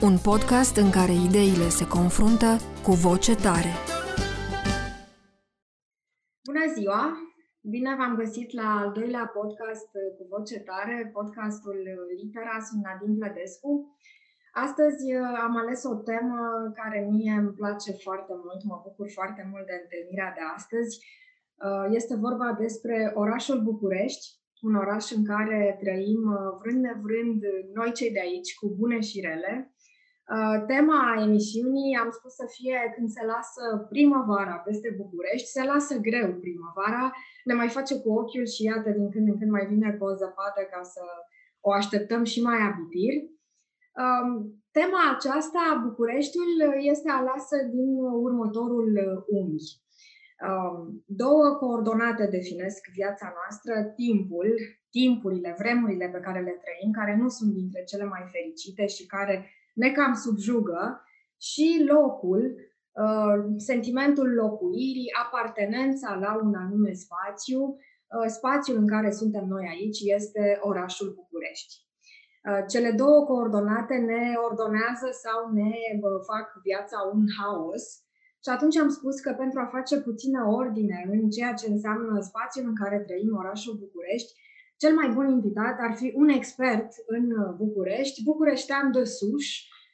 Un podcast în care ideile se confruntă cu voce tare. Bună ziua! Bine v-am găsit la al doilea podcast cu voce tare, podcastul Litera. Sunt Nadine Vlădescu. Astăzi uh, am ales o temă care mie îmi place foarte mult, mă bucur foarte mult de întâlnirea de astăzi. Uh, este vorba despre orașul București, un oraș în care trăim uh, vrând nevrând noi cei de aici, cu bune și rele, Uh, tema emisiunii am spus să fie când se lasă primăvara peste București, se lasă greu primăvara, ne mai face cu ochiul și iată din când în când mai vine cu o zăpadă ca să o așteptăm și mai abitir. Um, tema aceasta, Bucureștiul, este alasă din următorul unghi. Um, două coordonate definesc viața noastră, timpul, timpurile, vremurile pe care le trăim, care nu sunt dintre cele mai fericite și care ne cam subjugă și locul, uh, sentimentul locuirii, apartenența la un anume spațiu, uh, spațiul în care suntem noi aici este orașul București. Uh, cele două coordonate ne ordonează sau ne fac viața un haos și atunci am spus că pentru a face puțină ordine în ceea ce înseamnă spațiul în care trăim orașul București, cel mai bun invitat ar fi un expert în București, bucureștean de suș,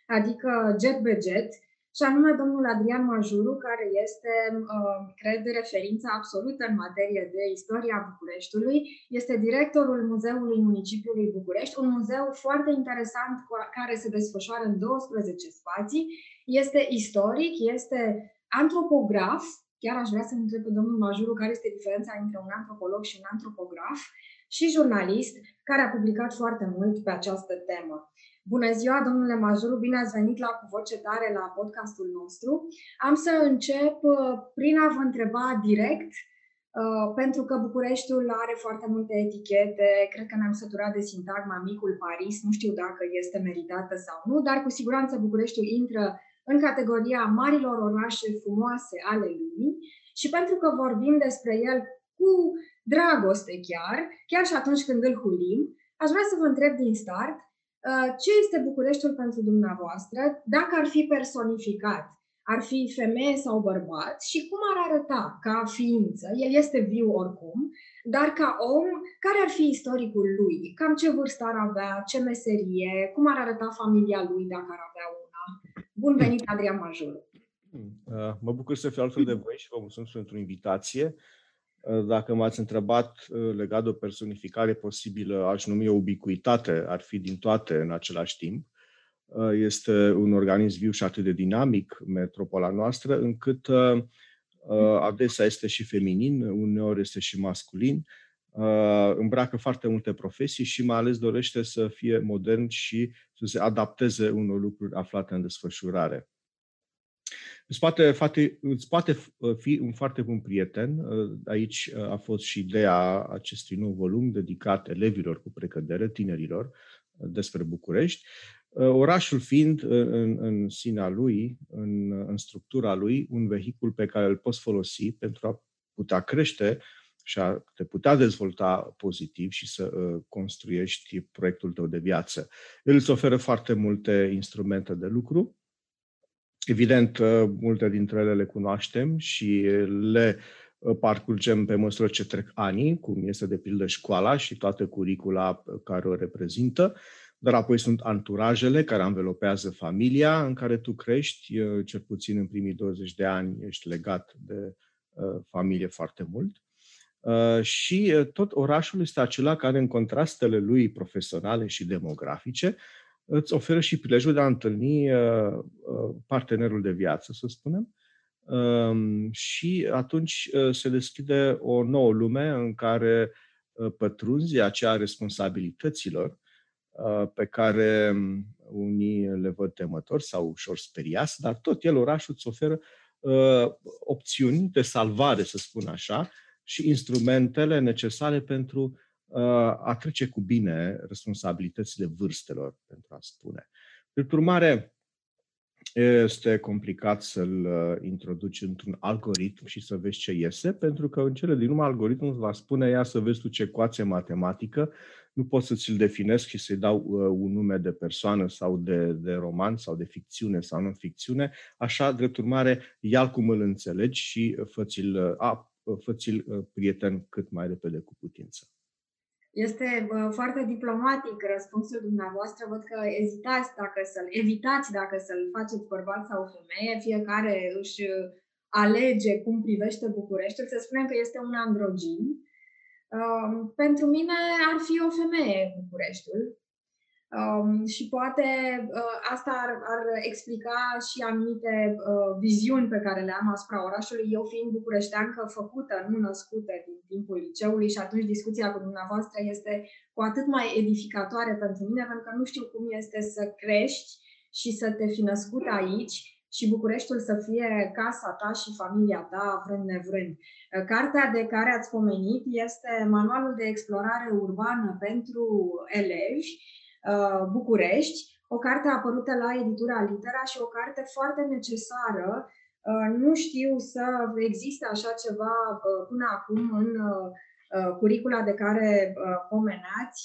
adică jet be jet, și anume domnul Adrian Majuru, care este, uh, cred, referința absolută în materie de istoria Bucureștiului. Este directorul Muzeului Municipiului București, un muzeu foarte interesant care se desfășoară în 12 spații. Este istoric, este antropograf, chiar aș vrea să întreb pe domnul Majuru care este diferența între un antropolog și un antropograf, și jurnalist care a publicat foarte mult pe această temă. Bună ziua, domnule Majuru, bine ați venit la Cu Voce Tare la podcastul nostru. Am să încep uh, prin a vă întreba direct, uh, pentru că Bucureștiul are foarte multe etichete, cred că ne-am săturat de sintagma Micul Paris, nu știu dacă este meritată sau nu, dar cu siguranță Bucureștiul intră în categoria marilor orașe frumoase ale lumii și pentru că vorbim despre el cu dragoste chiar, chiar și atunci când îl hulim, aș vrea să vă întreb din start, uh, ce este Bucureștiul pentru dumneavoastră, dacă ar fi personificat, ar fi femeie sau bărbat și cum ar arăta ca ființă, el este viu oricum, dar ca om, care ar fi istoricul lui, cam ce vârstă ar avea, ce meserie, cum ar arăta familia lui dacă ar avea una. Bun venit, Adrian Major! Uh, mă bucur să fiu alături de voi și vă mulțumesc pentru invitație. Uh, dacă m-ați întrebat uh, legat de o personificare posibilă, aș numi o ubicuitate, ar fi din toate în același timp. Uh, este un organism viu și atât de dinamic, metropola noastră, încât adesea este și feminin, uneori este și masculin, îmbracă foarte multe profesii și mai ales dorește să fie modern și să se adapteze unor lucruri aflate în desfășurare. Îți poate, poate, îți poate fi un foarte bun prieten. Aici a fost și ideea acestui nou volum dedicat elevilor cu precădere, tinerilor, despre București. Orașul fiind în, în sinea lui, în, în structura lui, un vehicul pe care îl poți folosi pentru a putea crește și a te putea dezvolta pozitiv și să uh, construiești proiectul tău de viață. El îți oferă foarte multe instrumente de lucru, Evident, uh, multe dintre ele le cunoaștem și le uh, parcurgem pe măsură ce trec ani, cum este de pildă școala și toată curicula care o reprezintă, dar apoi sunt anturajele care anvelopează familia în care tu crești, uh, cel puțin în primii 20 de ani ești legat de familie foarte mult. Și tot orașul este acela care, în contrastele lui profesionale și demografice, îți oferă și prilejul de a întâlni uh, uh, partenerul de viață, să spunem, um, și atunci uh, se deschide o nouă lume în care pătrunzi aceea responsabilităților pe care um, unii le văd temători sau ușor speriați, dar tot el, orașul, îți oferă opțiuni de salvare, să spun așa, și instrumentele necesare pentru a trece cu bine responsabilitățile vârstelor, pentru a spune. Prin urmare, este complicat să-l uh, introduci într-un algoritm și să vezi ce iese, pentru că în cele din urmă algoritmul îți va spune ia să vezi tu ce ecuație matematică, nu pot să ți-l definesc și să-i dau uh, un nume de persoană sau de, de roman sau de ficțiune sau non-ficțiune, așa, drept urmare, ia cum îl înțelegi și fă-ți-l, a, fă-ți-l uh, prieten cât mai repede cu putință. Este foarte diplomatic răspunsul dumneavoastră. Văd că ezitați dacă să-l evitați dacă să-l faceți bărbat sau femeie. Fiecare își alege cum privește Bucureștiul. Să spunem că este un androgin. Pentru mine ar fi o femeie Bucureștiul. Um, și poate uh, asta ar, ar explica și anumite uh, viziuni pe care le am asupra orașului, eu fiind bucureșteancă făcută, nu născută din timpul liceului și atunci discuția cu dumneavoastră este cu atât mai edificatoare pentru mine, pentru că nu știu cum este să crești și să te fi născut aici și Bucureștiul să fie casa ta și familia ta, vrând nevrând. Uh, cartea de care ați pomenit este Manualul de explorare urbană pentru elevi, Uh, București, o carte apărută la editura Litera și o carte foarte necesară. Uh, nu știu să existe așa ceva uh, până acum în curicula de care pomenați.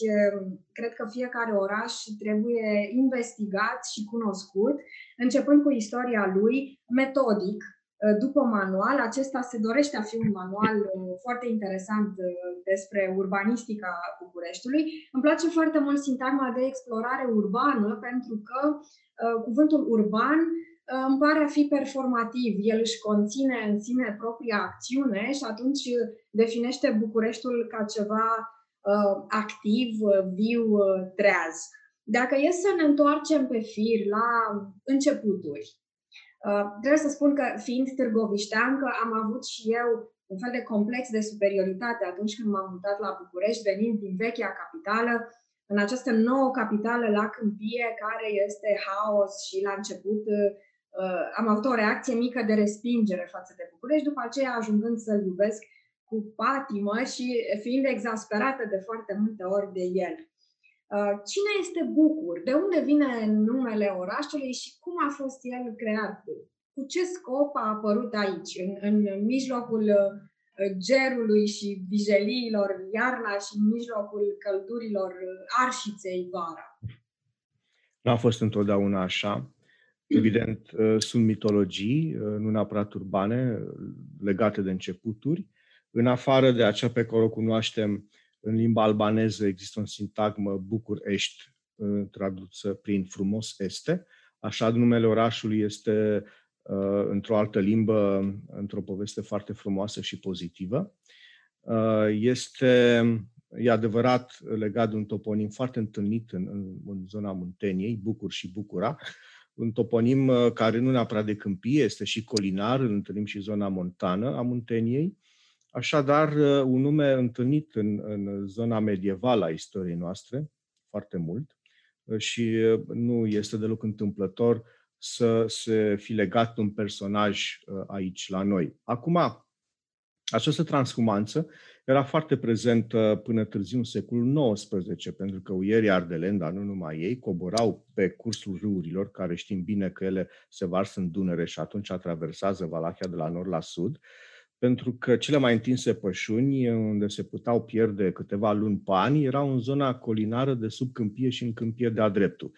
Cred că fiecare oraș trebuie investigat și cunoscut, începând cu istoria lui, metodic, Uh, după manual. Acesta se dorește a fi un manual uh, foarte interesant uh, despre urbanistica Bucureștiului. Îmi place foarte mult sintagma de explorare urbană pentru că cuvântul urban îmi pare a fi performativ. El își conține în sine propria acțiune și atunci definește Bucureștiul ca ceva activ, viu, treaz. Dacă e să ne întoarcem pe fir la începuturi, Uh, trebuie să spun că, fiind târgovișteancă, am avut și eu un fel de complex de superioritate atunci când m-am mutat la București, venind din vechea capitală, în această nouă capitală la câmpie, care este haos și la început uh, am avut o reacție mică de respingere față de București, după aceea ajungând să-l iubesc cu patimă și fiind exasperată de foarte multe ori de el. Uh, cine este Bucur? De unde vine numele orașului și cum a fost el creat? Cu ce scop a apărut aici, în, în mijlocul uh, gerului și vijeliilor iarna și în mijlocul căldurilor uh, arșiței vara? Nu a fost întotdeauna așa. Evident, sunt mitologii, nu neapărat urbane, legate de începuturi. În afară de acea pe care o cunoaștem în limba albaneză există un sintagmă bucur ești, uh, tradusă prin frumos este. Așa numele orașului este uh, într-o altă limbă, într-o poveste foarte frumoasă și pozitivă. Uh, este, e adevărat, legat de un toponim foarte întâlnit în, în, în zona Munteniei, Bucur și Bucura, un toponim care nu neapărat de câmpie, este și colinar, îl întâlnim și zona montană a Munteniei, Așadar, uh, un nume întâlnit în, în zona medievală a istoriei noastre, foarte mult, uh, și uh, nu este deloc întâmplător să se fi legat un personaj aici la noi. Acum, această transhumanță era foarte prezentă până târziu în secolul XIX, pentru că uierii ardelen, dar nu numai ei, coborau pe cursul râurilor, care știm bine că ele se varsă în Dunăre și atunci traversează Valahia de la nord la sud, pentru că cele mai întinse pășuni, unde se puteau pierde câteva luni pe ani, erau în zona colinară de sub câmpie și în câmpie de-a dreptul.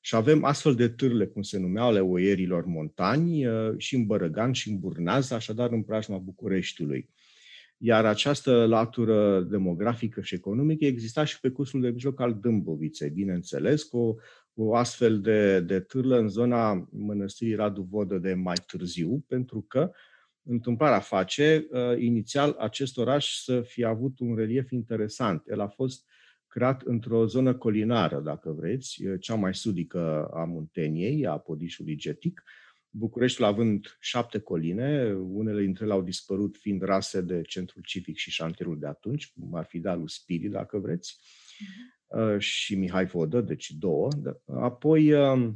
Și avem astfel de târle, cum se numeau, ale oierilor montani, uh, și în Bărăgan și în Burnaz, așadar în preajma Bucureștiului. Iar această latură demografică și economică exista și pe cursul de mijloc al Dâmboviței, bineînțeles, cu o, o astfel de, de târlă în zona mănăstirii Radu Vodă de mai târziu, pentru că uh, întâmplarea face uh, inițial acest oraș să fie avut un relief interesant. El a fost creat într-o zonă colinară, dacă vreți, cea mai sudică a Munteniei, a Podișului Getic, Bucureștiul având șapte coline, unele dintre ele au dispărut fiind rase de centrul civic și șantierul de atunci, cum ar fi Dalul Spiri, dacă vreți, uh-huh. și Mihai Vodă, deci două. Apoi um,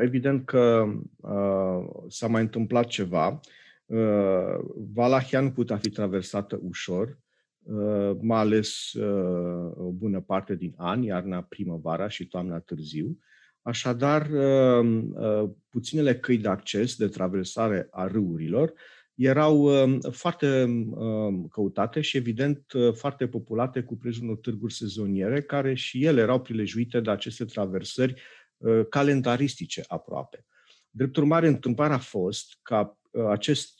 Evident că s-a mai întâmplat ceva. Valahia nu putea fi traversată ușor, mai ales o bună parte din an, iarna primăvara și toamna târziu. Așadar, puținele căi de acces, de traversare a râurilor, erau foarte căutate și, evident, foarte populate cu prejurul unor târguri sezoniere, care și ele erau prilejuite de aceste traversări calendaristice aproape. Drept urmare, întâmplarea a fost ca acest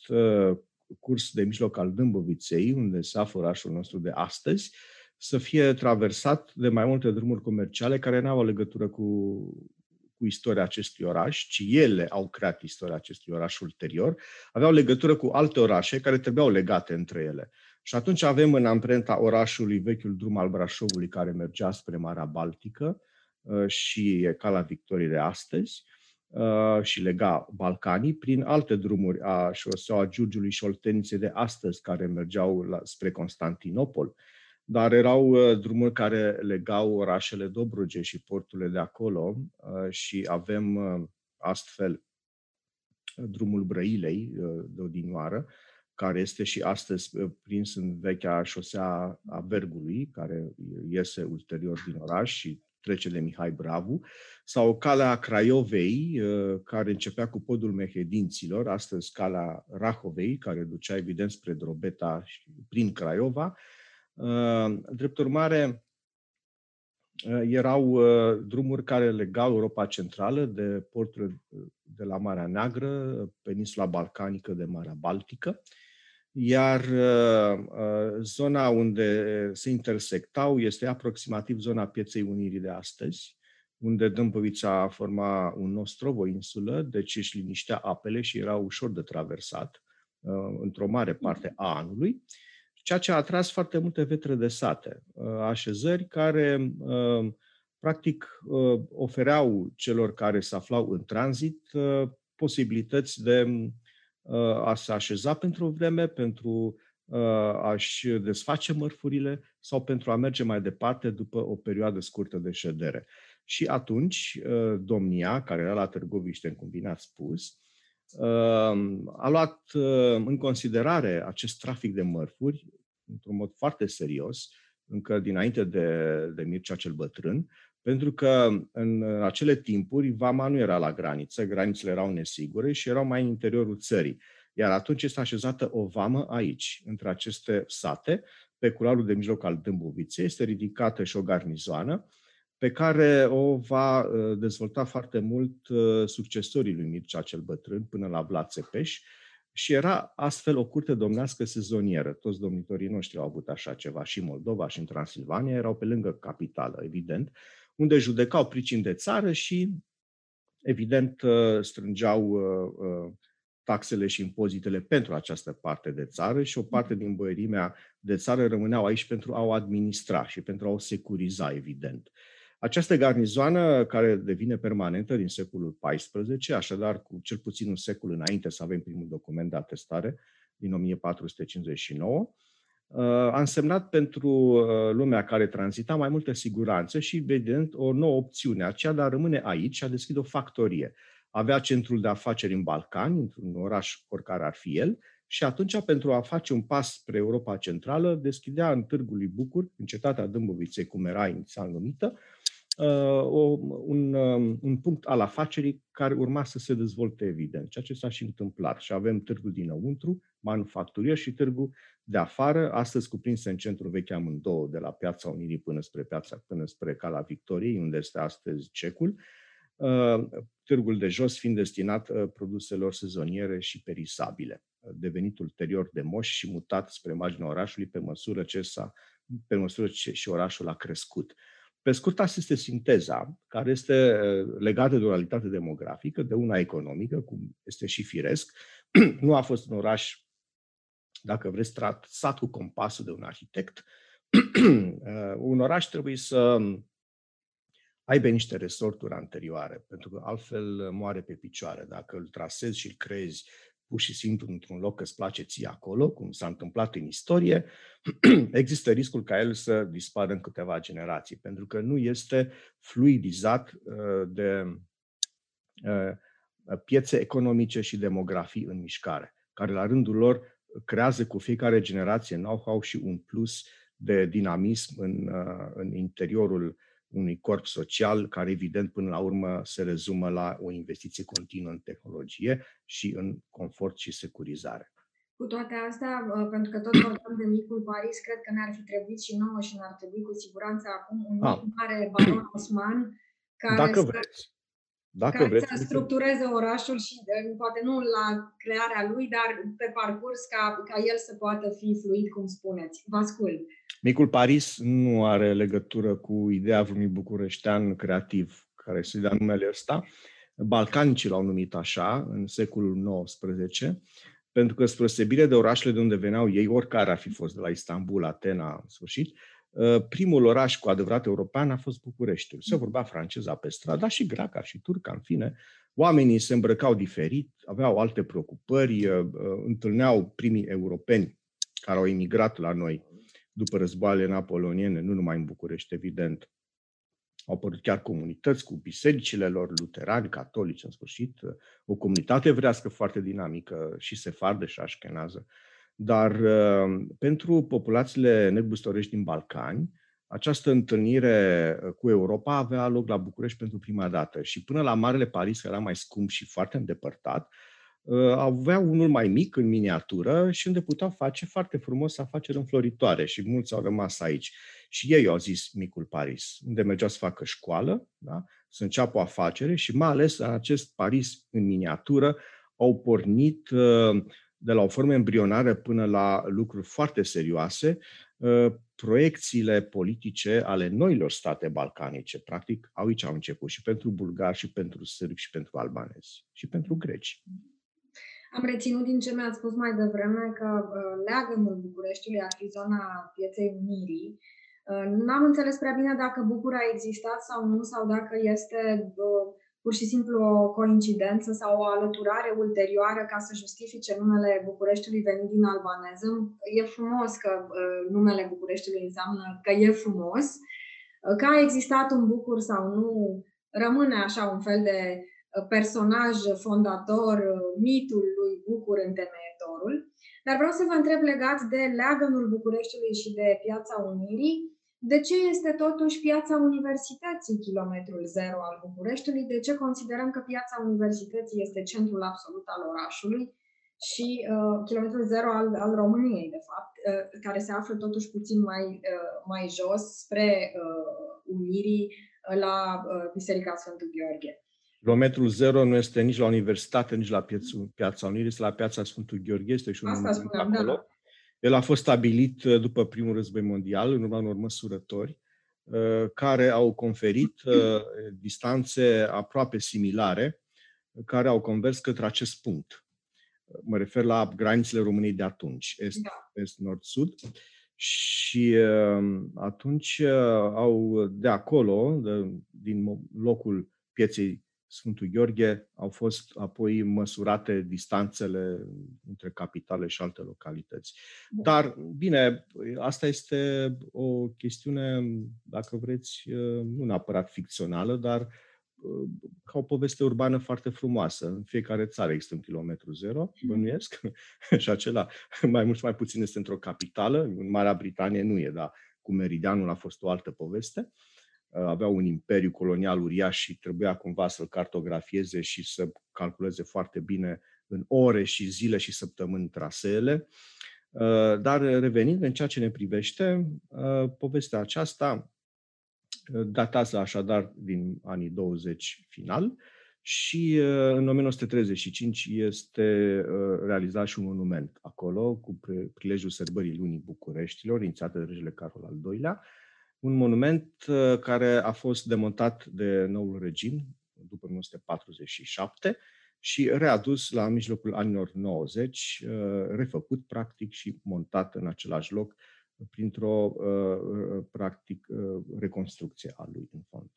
curs de mijloc al Dâmboviței, unde se află orașul nostru de astăzi, să fie traversat de mai multe drumuri comerciale care nu au legătură cu, cu istoria acestui oraș, ci ele au creat istoria acestui oraș ulterior, aveau legătură cu alte orașe care trebuiau legate între ele. Și atunci avem în amprenta orașului vechiul drum al Brașovului care mergea spre Marea Baltică uh, și e Cala Victoriei de astăzi uh, și lega Balcanii prin alte drumuri a șoseaua Giurgiului și Olteniței de astăzi care mergeau la, spre Constantinopol. Dar erau uh, drumuri care legau orașele Dobruge și porturile de acolo uh, și avem uh, astfel drumul Brăilei de odinioară, care este și astăzi prins în vechea șosea a Bergului, care iese ulterior din oraș și trece de Mihai Bravu, sau calea Craiovei, care începea cu podul Mehedinților, astăzi calea Rahovei, care ducea evident spre Drobeta și prin Craiova, Uh, drept urmare, uh, erau uh, drumuri care legau Europa Centrală de porturile de la Marea Neagră, peninsula balcanică de Marea Baltică, iar zona unde se intersectau este aproximativ zona Pieței Unirii de astăzi, unde Dâmpăvița forma un ostrov, o insulă, deci își liniștea apele și era ușor de traversat într-o mare parte a anului ceea ce a atras foarte multe vetre de sate, uh, așezări care uh, practic uh, ofereau celor care se aflau în tranzit posibilități de a se așeza pentru o vreme, pentru a-și desface mărfurile sau pentru a merge mai departe după o perioadă scurtă de ședere. Și atunci, domnia, care era la Târgoviște, cum bine ați spus, a luat în considerare acest trafic de mărfuri într-un mod foarte serios, încă dinainte de, de Mircea cel Bătrân, pentru că în acele timpuri vama nu era la graniță, granițele erau nesigure și erau mai în interiorul țării. Iar atunci este așezată o vamă aici, între aceste sate, pe culoarul de mijloc al Dâmboviței, este ridicată și o garnizoană, pe care o va uh, dezvolta foarte mult uh, succesorii lui Mircea cel Bătrân până la Vlad Țepeș și era astfel o curte domnească sezonieră. Toți domnitorii noștri au avut așa ceva și în Moldova și în Transilvania, erau pe lângă capitală, evident, unde judecau pricini de țară și, evident, uh, strângeau uh, taxele și impozitele pentru această parte de țară și o parte din băierimea de țară rămâneau aici pentru a o administra și pentru a o securiza, evident. Această garnizoană, care devine permanentă din secolul XIV, așadar cu cel puțin un secol înainte să avem primul document de atestare, din 1459, uh, a însemnat pentru uh, lumea care tranzita mai multă siguranță și, evident, o nouă opțiune, aceea de a rămâne aici și a deschide o factorie. Avea centrul de afaceri în Balcani, într-un oraș oricare ar fi el, și atunci, pentru a face un pas spre Europa Centrală, deschidea în Târgul lui Bucur, în cetatea Dâmboviței, cum era inițial numită, uh, o, un, um, un punct al afacerii care urma să se dezvolte evident, ceea ce s-a și întâmplat. Și avem târgul dinăuntru, manufacturier și târgul de afară, astăzi cuprinse în centru vechi amândouă, de la Piața Unirii până spre Piața, până spre Cala Victoriei, unde este astăzi cecul, uh, târgul de jos fiind destinat uh, produselor sezoniere și perisabile, devenit ulterior de moș și mutat spre marginea orașului pe măsură ce, s-a, pe măsură ce și orașul a crescut. Pe scurt, asta este sinteza, care este legată de o realitate demografică, de una economică, cum este și firesc. nu a fost un oraș, dacă vreți, tratat cu compasul de un arhitect. un oraș trebuie să aibă niște resorturi anterioare, pentru că altfel moare pe picioare. Dacă îl trasezi și îl creezi pur și simplu într-un loc că îți place ție acolo, cum s-a întâmplat în istorie, există riscul ca el să dispară în câteva generații, pentru că nu este fluidizat uh, de piețe economice și demografii în mișcare, care la rândul lor creează cu fiecare generație know-how și un plus de dinamism în, în interiorul unui corp social care, evident, până la urmă se rezumă la o investiție continuă în tehnologie și în confort și securizare. Cu toate astea, pentru că tot vorbeam de micul Paris, cred că ne-ar fi trebuit și nouă și ne-ar trebui cu siguranță acum un ah. mic mare baron Osman care Dacă să, vreți. Dacă care vreți, să structureze orașul și poate nu la crearea lui, dar pe parcurs ca, ca el să poată fi fluid, cum spuneți. Vă ascult. Micul Paris nu are legătură cu ideea vreunui bucureștean creativ care se dea numele ăsta. Balcanicii l-au numit așa în secolul XIX pentru că spre osebire de orașele de unde veneau ei, oricare ar fi fost, de la Istanbul, Atena, în sfârșit, ă, primul oraș cu adevărat european a fost Bucureștiul. Se vorbea franceza pe stradă, dar și greaca și turca, în fine. Oamenii se îmbrăcau diferit, aveau alte preocupări, ă, ă, întâlneau primii europeni care au emigrat la noi după războaiele napoleoniene, nu numai în București, evident, au apărut chiar comunități cu bisericile lor, luterani, catolici, în sfârșit, o comunitate evrească foarte dinamică și sefardă și așkenază. Dar uh, pentru populațiile negustorești din Balcani, această întâlnire uh, cu Europa avea loc la București pentru prima dată și până la Marele Paris, care era mai scump și foarte îndepărtat, Uh, avea unul mai mic în miniatură și unde puteau face foarte frumos afaceri înfloritoare și mulți au rămas aici. Și ei au zis micul Paris, unde mergeau să facă școală, da? să înceapă o afacere și mai ales în acest Paris în miniatură au pornit uh, de la o formă embrionară până la lucruri foarte serioase, uh, proiecțiile politice ale noilor state balcanice. Practic, aici au început și pentru bulgari, și pentru sârbi, și pentru albanezi, și pentru greci. Am reținut din ce mi-ați spus mai devreme că uh, leagănul Bucureștiului ar fi zona pieței Unirii. Uh, n-am înțeles prea bine dacă Bucur a existat sau nu, sau dacă este uh, pur și simplu o coincidență sau o alăturare ulterioară ca să justifice numele Bucureștiului venit din albaneză. E frumos că numele Bucureștiului înseamnă că e frumos. Că a existat un Bucur sau nu, rămâne așa un fel de personaj fondator, mitul lui Bucur întemeietorul. Dar vreau să vă întreb legat de leagănul Bucureștiului și de Piața Unirii, de ce este totuși Piața Universității kilometrul zero al Bucureștiului? De ce considerăm că Piața Universității este centrul absolut al orașului și uh, kilometrul zero al, al României, de fapt, uh, care se află totuși puțin mai, uh, mai jos spre uh, Unirii uh, la uh, Biserica Sfântul Gheorghe. Kilometrul zero nu este nici la universitate, nici la Piața Unirii, este la Piața Sfântul Gheorghe, este și un Asta spuneam, acolo. Da. El a fost stabilit uh, după primul război mondial, în urma unor măsurători, uh, care au conferit uh, distanțe aproape similare, care au convers către acest punct. Mă refer la granițele României de atunci, est, da. est nord, sud. Și atunci au de acolo, de, din locul pieței Sfântul Gheorghe au fost apoi măsurate distanțele între capitale și alte localități. Dar, bine, asta este o chestiune, dacă vreți, nu neapărat ficțională, dar ca o poveste urbană foarte frumoasă. În fiecare țară există un kilometru zero, mm. bănuiesc, și acela mai mult mai puțin este într-o capitală. În Marea Britanie nu e, dar cu Meridianul a fost o altă poveste. Uh, avea un imperiu colonial uriaș și trebuia cumva să-l cartografieze și să calculeze foarte bine în ore și zile și săptămâni traseele. Uh, dar revenind în ceea ce ne privește, uh, povestea aceasta uh, datează așadar din anii 20 final și în 1935 este realizat și un monument acolo cu prilejul sărbării lunii Bucureștilor, inițiată de regele Carol al II-lea, un monument uh, care a fost demontat de noul regim după 1947 și readus la mijlocul anilor 90, uh, refăcut practic și montat în același loc printr-o uh, practic reconstrucție a lui în fond.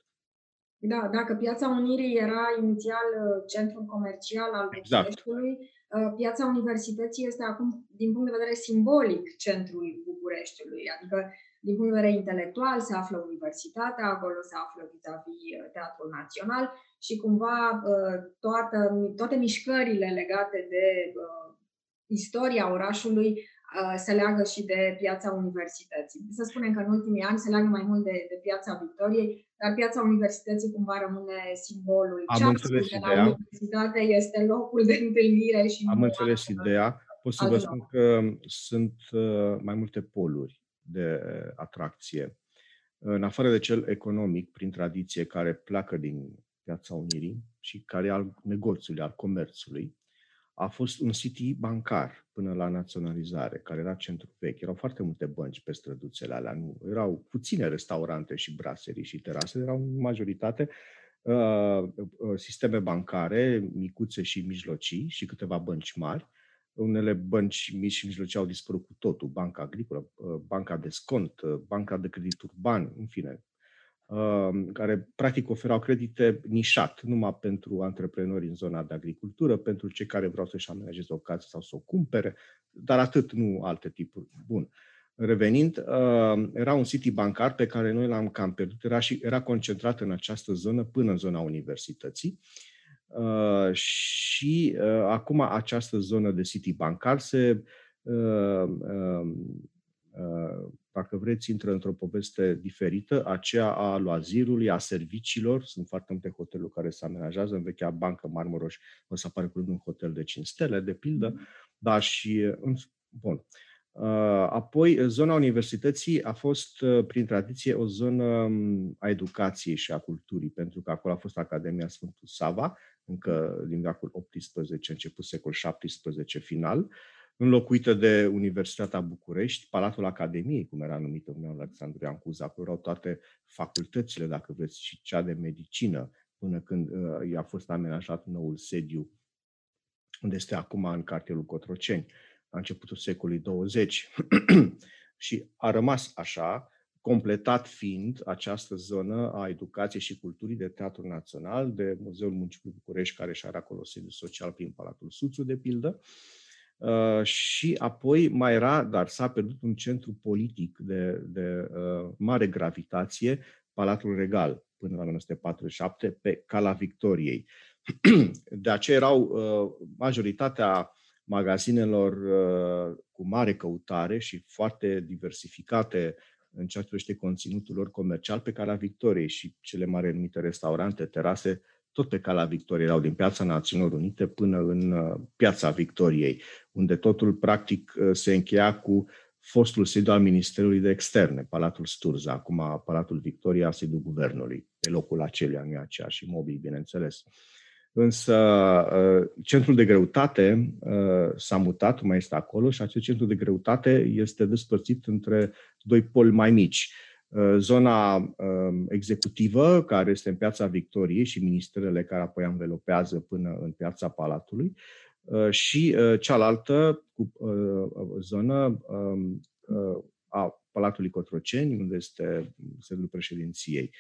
Da, dacă Piața Unirii era inițial centrul comercial al exact. Bucureștiului, Piața Universității este acum, din punct de vedere simbolic, centrul Bucureștiului. Adică din punct de vedere intelectual se află universitatea, acolo se află vis-a-vis Teatrul Național și cumva toată, toate mișcările legate de istoria orașului Uh, se leagă și de piața universității. Să spunem că în ultimii ani se leagă mai mult de, de piața Victoriei, dar piața universității cumva rămâne simbolul. Am Ce înțeles de la universitate este locul de întâlnire și Am înțeles ideea. Pot să vă spun că sunt uh, mai multe poluri de atracție. În afară de cel economic, prin tradiție, care pleacă din piața Unirii și care e al negoțului, al comerțului, a fost un city bancar până la naționalizare, care era centru vechi. Erau foarte multe bănci pe străduțele alea, nu, erau puține restaurante și braserii și terase, erau în majoritate uh, uh, sisteme bancare, micuțe și mijlocii și câteva bănci mari. Unele bănci mici și mijlocii au dispărut cu totul, Banca Agricolă, uh, Banca de Scont, uh, Banca de Credit Urban, în fine, Um, care practic oferau credite nișat, numai pentru antreprenori în zona de agricultură, pentru cei care vreau să-și amenajeze o casă sau să o cumpere, dar atât, nu alte tipuri. Bun. Revenind, um, era un city bancar pe care noi l-am cam pierdut, era, și, era concentrat în această zonă până în zona universității uh, și uh, acum această zonă de city bancar se uh, um, dacă vreți, intră într-o poveste diferită, aceea a loazirului, a serviciilor. Sunt foarte multe hoteluri care se amenajează. În vechea bancă Marmoroș o să apare curând un hotel de 5 stele, de pildă, mm. dar și... Bun. Apoi, zona universității a fost, prin tradiție, o zonă a educației și a culturii, pentru că acolo a fost Academia Sfântul Sava, încă din veacul XVIII, început secol XVII final, înlocuită de Universitatea București, Palatul Academiei, cum era numită Uniunea Alexandrian Cuza, acolo erau toate facultățile, dacă vreți, și cea de medicină, până când uh, i-a fost amenajat noul sediu, unde este acum în cartierul Cotroceni, la începutul secolului 20. și a rămas așa, completat fiind această zonă a educației și culturii de Teatru Național, de Muzeul Municipiului București, care și are acolo sediu social prin Palatul Suțu, de pildă, uh, Uh, și apoi mai era, dar s-a pierdut un centru politic de, de uh, mare gravitație, Palatul Regal, până la 1947, pe Cala Victoriei. De aceea erau uh, majoritatea magazinelor uh, cu mare căutare și foarte diversificate în ceea ce privește conținutul lor comercial pe Cala Victoriei și cele mai renumite restaurante, terase, tot pe calea Victoriei, erau din Piața Națiunilor Unite până în uh, Piața Victoriei, unde totul practic uh, se încheia cu fostul sediu al Ministerului de Externe, Palatul Sturza, acum Palatul Victoria, sediul Guvernului, pe locul acelea, nu e aceeași imobil, bineînțeles. Însă uh, centrul de greutate s-a mutat, mai este acolo și acest centru de greutate este despărțit între doi poli mai mici Uh, zona um, executivă, care este în Piața Victoriei și ministerele care apoi învelopează până în Piața Palatului, uh, și uh, cealaltă cu zonă um, a Palatului Cotroceni, unde este sediul președinției.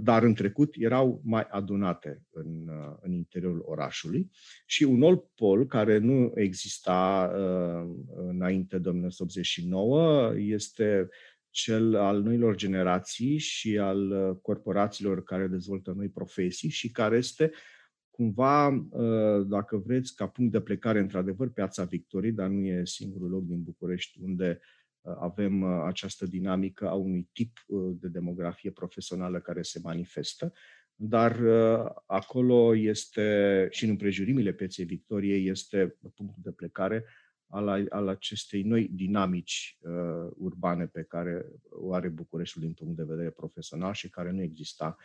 Dar în trecut erau mai adunate în, în interiorul orașului. Și un alt pol care nu exista înainte de 1989 este cel al noilor generații și al uh, corporațiilor care dezvoltă noi profesii și care este cumva, uh, dacă vreți, ca punct de plecare, într-adevăr, Piața Victoriei, dar nu e singurul loc din București unde uh, avem această dinamică a unui tip de demografie profesională care se manifestă, dar acolo este, și în împrejurimile Pieței Victoriei, este punctul de plecare al, al acestei noi dinamici uh, urbane pe care o are Bucureștiul din punct de vedere profesional și care nu exista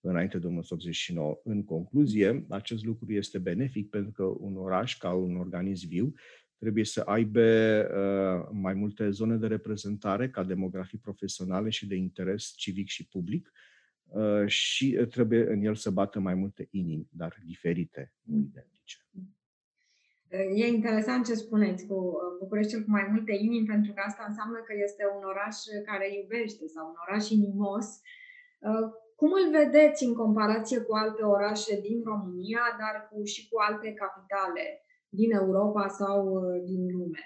înainte de 1989. În concluzie, acest lucru este benefic pentru că un oraș, ca un organism viu, trebuie să aibă uh, mai multe zone de reprezentare ca demografii profesionale și de interes civic și public uh, și trebuie în el să bată mai multe inimi, dar diferite, nu identice. E interesant ce spuneți cu uh, Bucureștiul cu mai multe inimi, pentru că asta înseamnă că este un oraș care iubește sau un oraș inimos. Uh, cum îl vedeți în comparație cu alte orașe din România, dar cu, și cu alte capitale din Europa sau uh, din lume?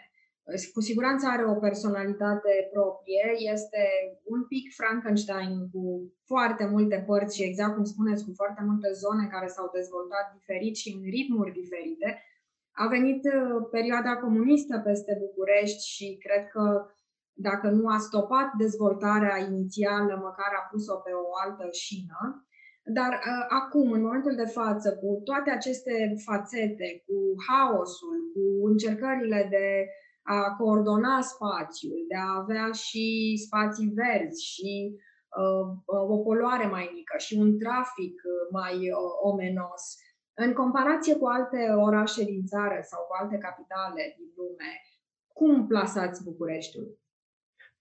cu siguranță are o personalitate proprie, este un pic Frankenstein cu foarte multe părți și exact cum spuneți, cu foarte multe zone care s-au dezvoltat diferit și în ritmuri diferite. A venit uh, perioada comunistă peste București și cred că dacă nu a stopat dezvoltarea inițială, măcar a pus-o pe o altă șină. Dar uh, acum, în momentul de față, cu toate aceste fațete, cu haosul, cu încercările de a coordona spațiul, de a avea și spații verzi și uh, uh o poluare mai mică și un trafic uh, mai uh, omenos, în comparație cu alte orașe din țară sau cu alte capitale din lume, cum plasați Bucureștiul?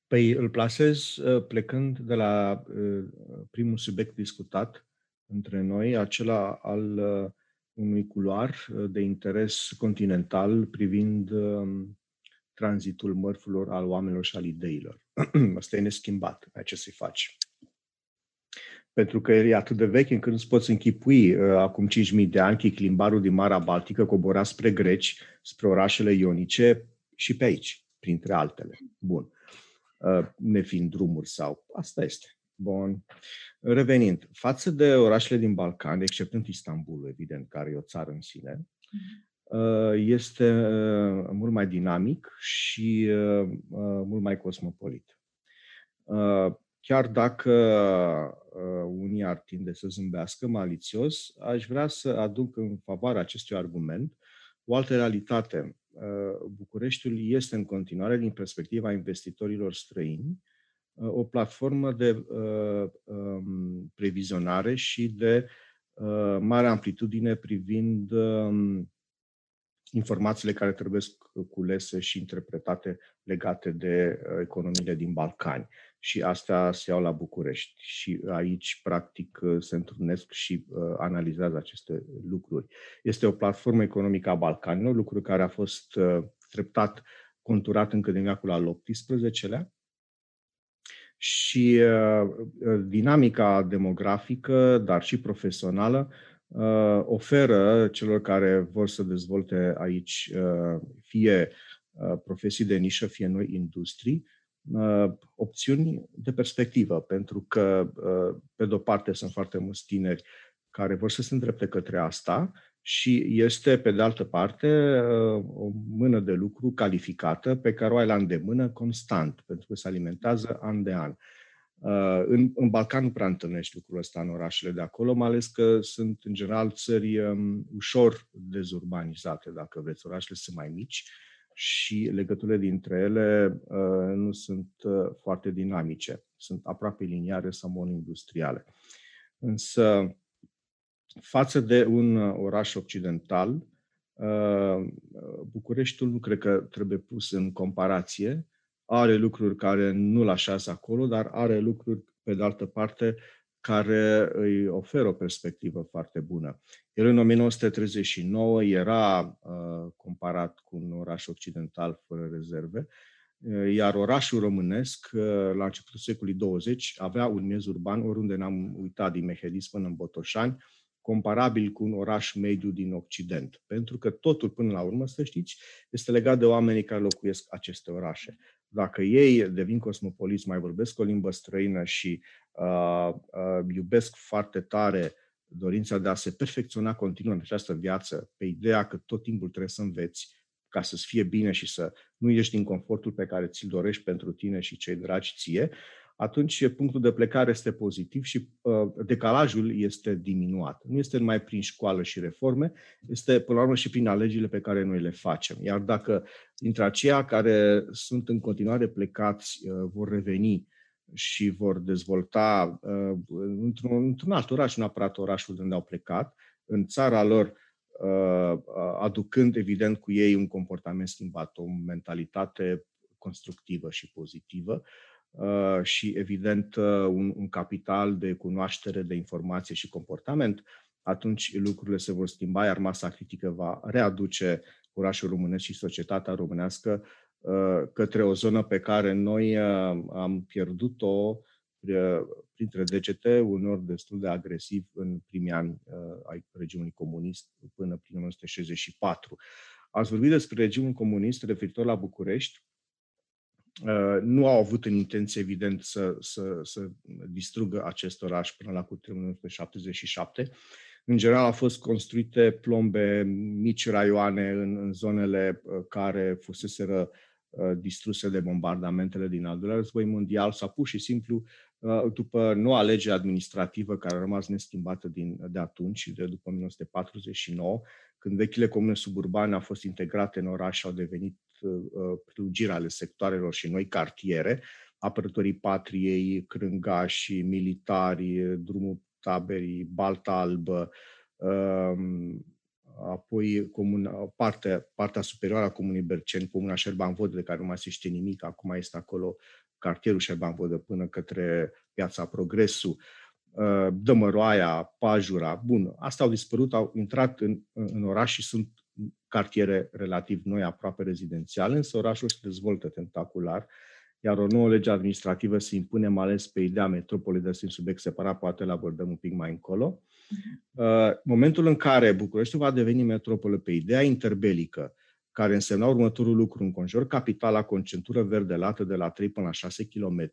Păi îl plasez plecând de la primul subiect discutat între noi, acela al unui culoar de interes continental privind um, tranzitul mărfurilor, al oamenilor și al ideilor. Asta e neschimbat, ai ce să-i faci. Pentru că e atât de vechi încât nu-ți poți închipui. Uh, acum 5.000 de ani, chiclimbarul din Marea Baltică cobora spre greci, spre orașele ionice și pe aici, printre altele. Bun. Uh, nefiind drumuri sau... Asta este. Bun. Revenind, față de orașele din Balcani, exceptând Istanbul, evident, care e o țară în sine, Uh, este uh, mult mai dinamic și uh, mult mai cosmopolit. Chiar dacă unii ar tinde să zâmbească malițios, aș vrea să aduc în favoarea acestui argument o altă realitate. Bucureștiul este în continuare, din perspectiva investitorilor străini, o platformă de um, previzionare și de mare amplitudine privind um, informațiile care trebuie culese și interpretate legate de uh, economiile din Balcani. Și astea se iau la București. Și aici, practic, uh, se întrunesc și uh, analizează aceste lucruri. Este o platformă economică a Balcanilor, lucru care a fost treptat conturat încă din veacul al XVIII-lea, și dinamica demografică, dar și profesională, uh, oferă celor care vor să dezvolte aici uh, fie uh, profesii de nișă, fie noi industrii, uh, opțiuni de perspectivă, pentru că, uh, pe de-o parte, sunt foarte mulți tineri care vor să se îndrepte către asta și este, pe de altă parte, uh, o mână de lucru calificată pe care o ai la îndemână constant, pentru că se alimentează an de an. Uh, în, în Balcan nu prea întâlnești lucrul ăsta în orașele de acolo, mai ales că sunt, în general, țări um, ușor dezurbanizate, dacă vreți. Orașele sunt mai mici și legăturile dintre ele uh, nu sunt uh, foarte dinamice. Sunt aproape liniare sau monoindustriale. Însă, față de un oraș occidental, uh, Bucureștiul nu cred că trebuie pus în comparație, are lucruri care nu-l așează acolo, dar are lucruri, pe de altă parte, care îi oferă o perspectivă foarte bună. El în 1939 era uh, comparat cu un oraș occidental fără rezerve, uh, iar orașul românesc, uh, la începutul secolului 20, avea un miez urban, oriunde n-am uitat din Mehedis până în Botoșani, comparabil cu un oraș mediu din Occident. Pentru că totul, până la urmă, să știți, este legat de oamenii care locuiesc aceste orașe. Dacă ei devin cosmopoliți, mai vorbesc o limbă străină și uh, uh, iubesc foarte tare dorința de a se perfecționa continuu în această viață, pe ideea că tot timpul trebuie să înveți ca să-ți fie bine și să nu ieși din confortul pe care ți-l dorești pentru tine și cei dragi ție, atunci punctul de plecare este pozitiv și uh, decalajul este diminuat. Nu este numai prin școală și reforme, este până la urmă și prin alegerile pe care noi le facem. Iar dacă dintre aceia care sunt în continuare plecați uh, vor reveni și vor dezvolta uh, într-un, într-un alt oraș, nu neapărat orașul de unde au plecat, în țara lor, uh, aducând evident cu ei un comportament schimbat, o mentalitate constructivă și pozitivă, Uh, și, evident, uh, un, un capital de cunoaștere, de informație și comportament, atunci lucrurile se vor schimba, iar masa critică va readuce orașul românesc și societatea românească uh, către o zonă pe care noi am pierdut-o printre degete, unor destul de agresiv în primii ani ai regiunii comunist până prin 1964. ați vorbit despre regimul comunist referitor la București. Uh, nu au avut în intenție, evident, să, să, să distrugă acest oraș până la cutremurul 1977. În general, au fost construite plombe, mici raioane în, în zonele uh, care fuseseră uh, distruse de bombardamentele din al doilea război mondial sau pur și simplu după noua lege administrativă care a rămas neschimbată din, de atunci, de după 1949, când vechile comune suburbane au fost integrate în oraș și au devenit uh, prelugiri ale sectoarelor și noi cartiere, apărătorii patriei, crângași, militari, drumul taberii, Balta Albă, um, apoi comuna, partea, partea superioară a comunei Berceni, comuna Șerban-Vodă, de care nu mai se știe nimic, acum este acolo cartierul Șerban-Vodă până către piața Progresul, Uh, Dămăroaia, Pajura, bun, astea au dispărut, au intrat în, în oraș și sunt cartiere relativ noi, aproape rezidențiale, însă orașul se dezvoltă tentacular, iar o nouă lege administrativă se impune mai ales pe ideea metropolei de un subiect separat, poate îl abordăm un pic mai încolo. Uh, momentul în care București va deveni metropolă pe ideea interbelică, care însemna următorul lucru, în conjur capitala cu centură verde lată de la 3 până la 6 km,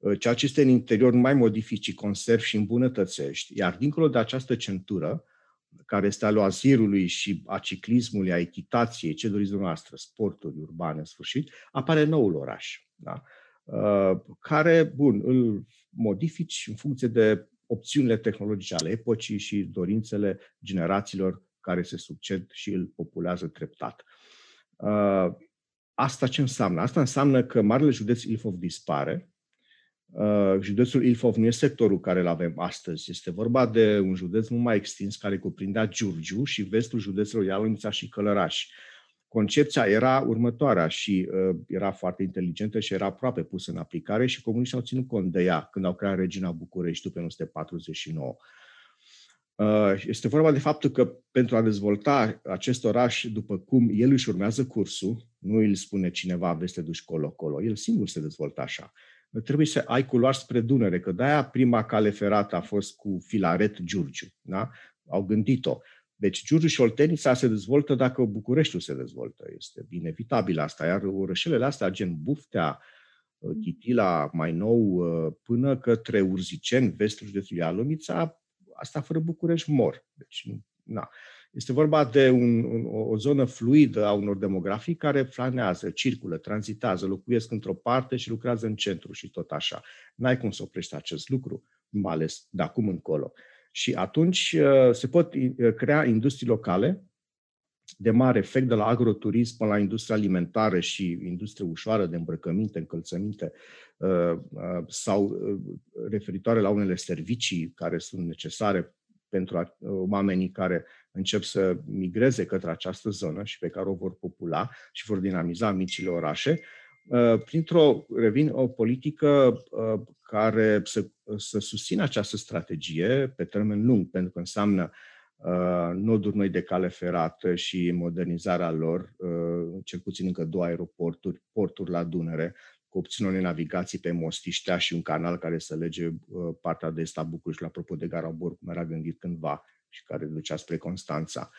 Uh, ceea ce este în interior mai modifici, conservi și îmbunătățești, iar dincolo de această centură, care este a loazirului și a ciclismului, a echitației, ce doriți dumneavoastră, sporturi urbane, în sfârșit, apare noul oraș, da? Uh, care, bun, îl modifici în funcție de opțiunile tehnologice ale epocii și dorințele generațiilor care se succed și îl populează treptat. Uh, asta ce înseamnă? Asta înseamnă că Marele Județ Ilfov dispare, Uh, județul Ilfov nu este sectorul care îl avem astăzi. Este vorba de un județ mult mai extins care cuprindea Giurgiu și vestul județelor Ialomița și Călăraș. Concepția era următoarea și uh, era foarte inteligentă și era aproape pusă în aplicare și comuniștii au ținut cont de ea când au creat Regina București după 1949. Uh, este vorba de faptul că pentru a dezvolta acest oraș după cum el își urmează cursul, nu îl spune cineva, vezi te duci colo-colo, el singur se dezvoltă așa trebuie să ai culoare spre Dunăre, că de-aia prima cale ferată a fost cu Filaret Giurgiu. Da? Au gândit-o. Deci Giurgiu și Oltenița se dezvoltă dacă Bucureștiul se dezvoltă. Este inevitabil asta. Iar orășelele astea, gen Buftea, Chitila, mai nou, până către Urziceni, vestul județului Alomița, asta fără București mor. Deci, na. Este vorba de un, un, o zonă fluidă a unor demografii care flanează, circulă, tranzitează, locuiesc într-o parte și lucrează în centru și tot așa. N-ai cum să oprești acest lucru, mai ales de acum încolo. Și atunci uh, se pot uh, crea industrii locale de mare efect, de la agroturism până la industria alimentară și industrie ușoară de îmbrăcăminte, încălțăminte uh, sau referitoare la unele servicii care sunt necesare pentru oamenii care încep să migreze către această zonă și pe care o vor popula și vor dinamiza micile orașe, uh, printr-o, revin, o politică uh, care să, să susțină această strategie pe termen lung, pentru că înseamnă uh, noduri noi de cale ferată și modernizarea lor, cel puțin încă două aeroporturi, porturi la Dunăre, cu opțiunile de navigații pe Mostiștea și un canal care să lege partea de est a București, apropo de Gara Bor, cum era gândit cândva și care ducea spre Constanța.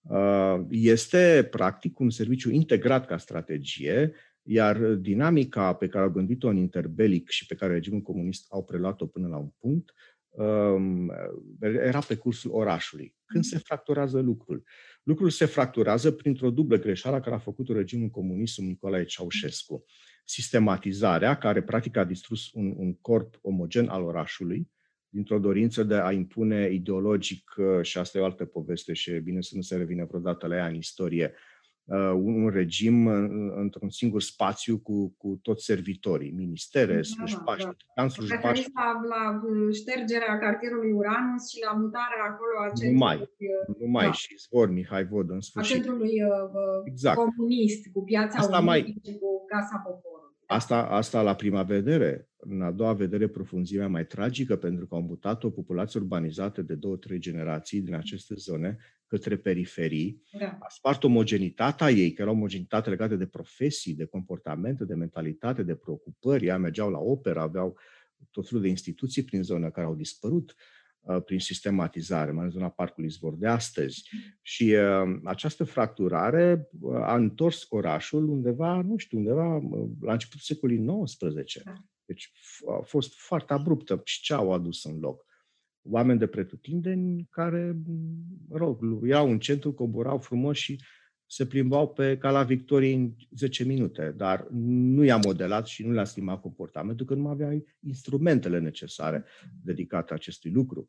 Uh, este, practic, un serviciu integrat ca strategie, iar dinamica pe care au gândit-o în interbelic și pe care regimul comunist au preluat-o până la un punct, um, era pe cursul orașului. Când se fracturează lucrul? Lucrul se fracturează printr-o dublă greșeală care a făcut regimul comunist sub Nicolae Ceaușescu. Sistematizarea, care practic a distrus un, un corp omogen al orașului, dintr-o dorință de a impune ideologic, uh, și asta e o altă poveste și e bine să nu se revină vreodată la ea în istorie, uh, un regim într-un singur spațiu cu, cu toți servitorii, ministere, da, slujbași, da. da. slujbași. La, la ștergerea cartierului Uranus și la mutarea acolo a centrului... Nu mai, nu mai da. și Zvor Mihai Vod în sfârșit. A centrului uh, exact. comunist, cu piața Asta mai... și cu Casa Poporului. Asta, asta la prima vedere. În a doua vedere, profunzimea mai tragică, pentru că au mutat o populație urbanizată de două, trei generații din aceste zone către periferii, da. a spart omogenitatea ei, că era omogenitate legată de profesii, de comportamente, de mentalitate, de preocupări. Ea mergeau la operă, aveau tot felul de instituții prin zonă care au dispărut. uh, prin sistematizare, mai în zona Parcului Zbor de astăzi. Și uh, această fracturare a întors orașul undeva, nu știu, undeva la începutul secolului XIX. Da. Deci a fost foarte abruptă. Și ce au adus în loc? Oameni de pretutindeni care, rog, iau în centru, coborau frumos și se plimbau pe cala Victoriei în 10 minute, dar nu i-a modelat și nu le-a schimbat comportamentul, că nu avea instrumentele necesare dedicate acestui lucru.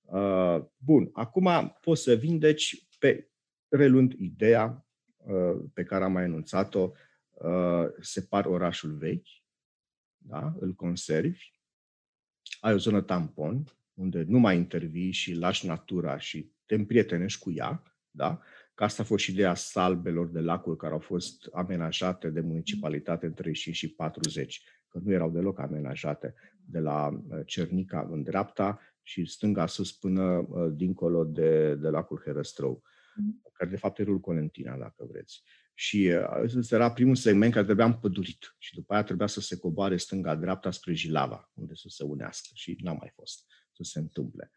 Uh, bun, acum poți să vindeci pe relând ideea uh, pe care am mai enunțat-o, uh, separ orașul vechi, da? îl conservi, ai o zonă tampon, unde nu mai intervii și lași natura și te împrietenești cu ea, da? Că asta a fost și ideea salbelor de lacuri care au fost amenajate de municipalitate în 35 și 40, că nu erau deloc amenajate de la uh, Cernica în dreapta și stânga sus până uh, dincolo de, de lacul Herăstrău, mm. care de fapt e rul Colentina, dacă vreți. Și uh, era primul segment care trebuia împădurit și după aia trebuia să se coboare stânga-dreapta spre Jilava, unde să se unească și n-a mai fost să se întâmple.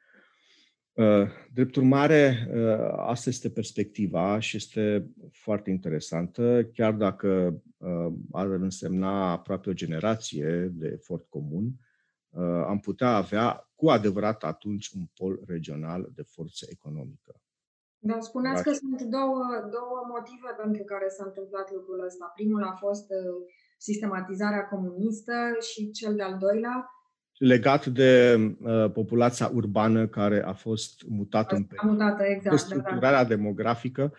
Uh, drept urmare, uh, asta este perspectiva și este foarte interesantă, chiar dacă uh, ar însemna aproape o generație de efort comun, am putea avea cu adevărat atunci un pol regional de forță economică. Da, spuneați că sunt două, două motive pentru care s-a întâmplat lucrul ăsta. Primul a fost sistematizarea comunistă și cel de-al doilea legat de uh, populația urbană care a fost mutată în mutată, exact, structurarea da, da. demografică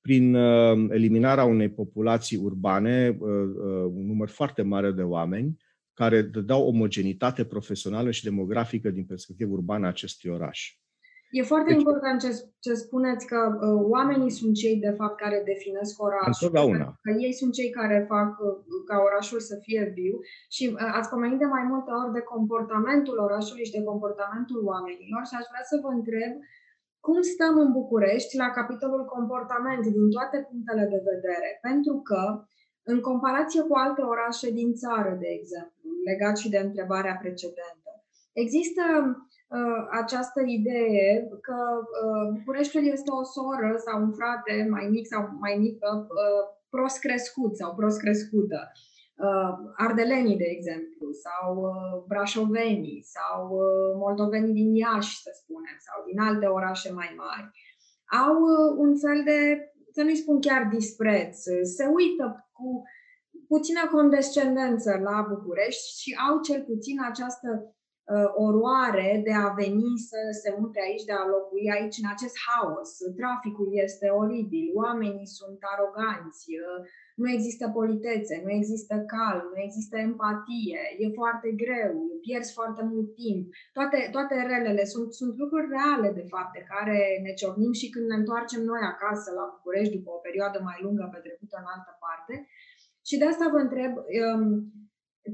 prin uh, eliminarea unei populații urbane, uh, uh, un număr foarte mare de oameni, care dădeau omogenitate profesională și demografică din perspectivă urbană acestui oraș. E foarte deci, important ce, ce spuneți că uh, oamenii sunt cei de fapt care definesc orașul. Întotdeauna. Că ei sunt cei care fac uh, ca orașul să fie viu și uh, ați pomenit de mai multe ori de comportamentul orașului și de comportamentul oamenilor și aș vrea să vă întreb cum stăm în București la capitolul comportament din toate punctele de vedere. Pentru că în comparație cu alte orașe din țară, de exemplu, legat și de întrebarea precedentă, există Uh, această idee că uh, Bucureștiul este o soră sau un frate mai mic sau mai mică, uh, prost crescut sau prost crescută. Ardelenii, de exemplu, sau brașovenii, sau moldovenii din Iași, să spunem, sau din alte orașe mai mari, au un fel de, să nu-i spun chiar dispreț, se uită cu puțină condescendență la București și au cel puțin această Uh, oroare de a veni să se mute aici, de a locui aici în acest haos. Traficul este oribil, oamenii sunt aroganți, uh, nu există politețe, nu există calm, nu există empatie, e foarte greu, pierzi foarte mult timp. Toate, toate relele sunt, sunt lucruri reale, de fapt, de care ne ciocnim și când ne întoarcem noi acasă la București după o perioadă mai lungă petrecută în altă parte. Și de asta vă întreb, um,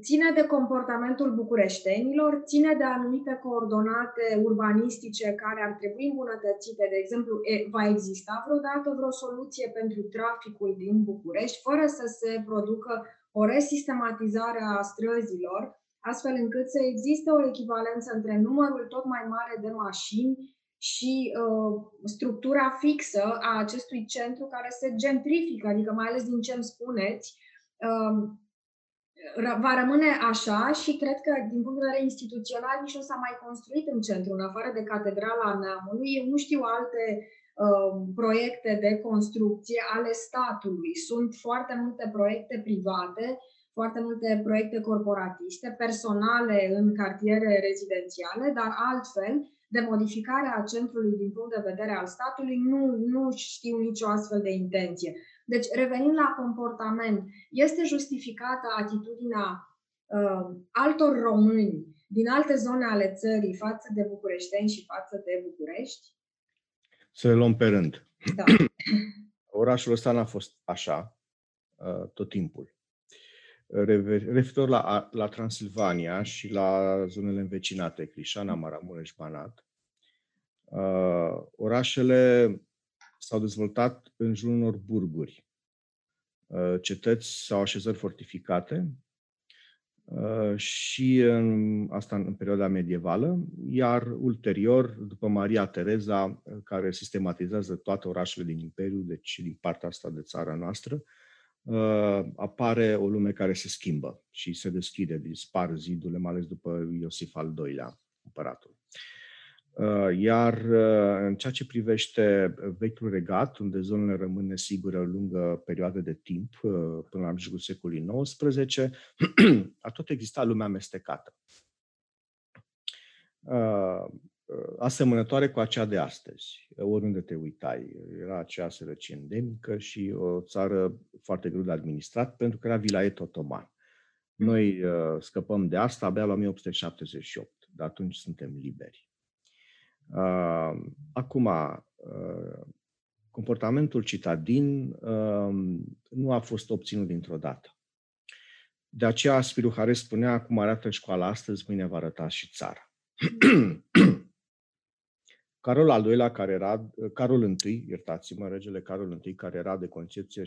ține de comportamentul bucureștenilor, ține de anumite coordonate urbanistice care ar trebui îmbunătățite. De exemplu, va exista vreodată vreo soluție pentru traficul din București, fără să se producă o resistematizare a străzilor, astfel încât să existe o echivalență între numărul tot mai mare de mașini și uh, structura fixă a acestui centru care se gentrifică, adică mai ales din ce îmi spuneți, uh, va rămâne așa și cred că, din punct de vedere instituțional, nici nu s-a mai construit în centru, în afară de Catedrala Neamului. Eu nu știu alte uh, proiecte de construcție ale statului. Sunt foarte multe proiecte private, foarte multe proiecte corporatiste, personale în cartiere rezidențiale, dar altfel, de modificare a centrului din punct de vedere al statului, nu, nu știu nicio astfel de intenție. Deci, revenind la comportament, este justificată atitudinea uh, altor români din alte zone ale țării față de bucureșteni și față de București? Să le luăm pe rând. Da. Orașul ăsta n-a fost așa uh, tot timpul. Referitor la, la Transilvania și la zonele învecinate, Crișana, Maramureș, Banat, uh, orașele s-au dezvoltat în jurul unor burguri, uh, cetăți sau așezări fortificate, Uh, și în, asta în perioada medievală, iar ulterior, după Maria Tereza, uh, care sistematizează toate orașele din Imperiu, deci din partea asta de țara noastră, uh, apare o lume care se schimbă și se deschide, dispar zidurile, mai ales după Iosif al II-lea, împăratul. Uh, iar uh, în ceea ce privește vechiul regat, unde zonele rămân nesigure o lungă perioadă de timp, uh, până la mijlocul secolului XIX, a tot exista lumea amestecată. Asemănătoare cu acea de astăzi, oriunde te uitai. Era aceea sărăcie endemică și o țară foarte greu de administrat, pentru că era vilaet otoman. Noi scăpăm de asta abia la 1878, de atunci suntem liberi. Acum, comportamentul citadin nu a fost obținut dintr-o dată. De aceea Spiru Hare spunea, cum arată școala astăzi, mâine va arăta și țara. Carol al doilea, care era, Carol I, iertați-mă, regele Carol I, care era de concepție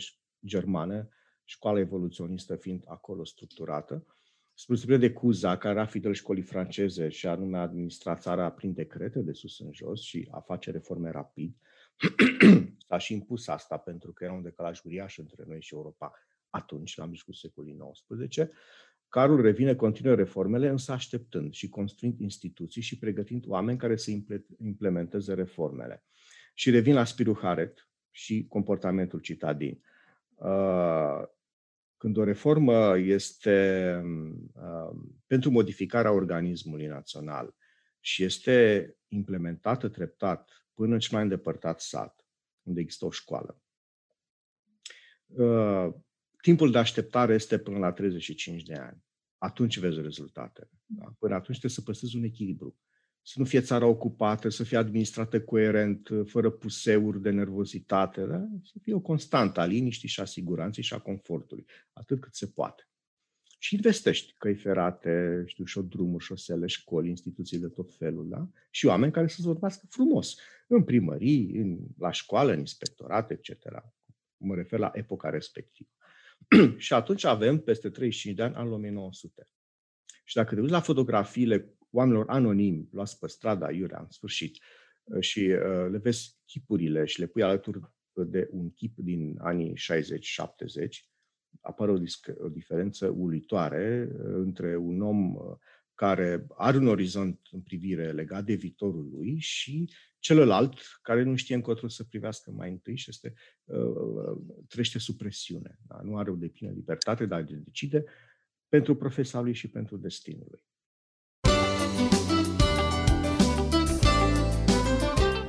germană, școala evoluționistă fiind acolo structurată, spre de Cuza, care era fidel școlii franceze și anume administra țara prin decrete de sus în jos și a face reforme rapid, s-a și impus asta pentru că era un decalaj uriaș între noi și Europa atunci, la mijlocul secolului XIX. Carul revine, continuă reformele, însă așteptând și construind instituții și pregătind oameni care să implementeze reformele. Și revin la Spiru Haret și comportamentul citadin. Uh, când o reformă este um, pentru modificarea organismului național și este implementată treptat până în cel mai îndepărtat sat, unde există o școală, uh, timpul de așteptare este până la 35 de ani. Atunci vezi rezultatele. Da? Până atunci trebuie să păstrezi un echilibru să nu fie țara ocupată, să fie administrată coerent, fără puseuri de nervozitate, da? să fie o constantă a liniștii și a siguranței și a confortului, atât cât se poate. Și investești căi ferate, știu, și o drumuri, șosele, școli, instituții de tot felul, da? Și oameni care să vorbească frumos, în primării, în, la școală, în inspectorat, etc. Mă refer la epoca respectivă. și atunci avem, peste 35 de ani, anul 1900. Și dacă te uiți la fotografiile oamenilor anonimi luați pe strada iurea în sfârșit uh, și uh, le vezi chipurile și le pui alături de un chip din anii 60-70, apare o, o diferență uluitoare uh, între un om care are un orizont în privire legat de viitorul lui și celălalt care nu știe încotro să privească mai întâi și este, trește sub presiune. Da? Nu are o deplină libertate, dar decide pentru profesia lui și pentru destinul lui.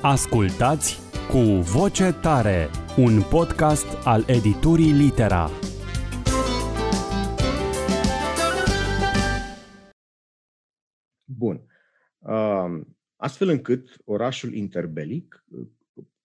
Ascultați cu voce tare, un podcast al editurii Litera. Bun. Astfel încât orașul interbelic,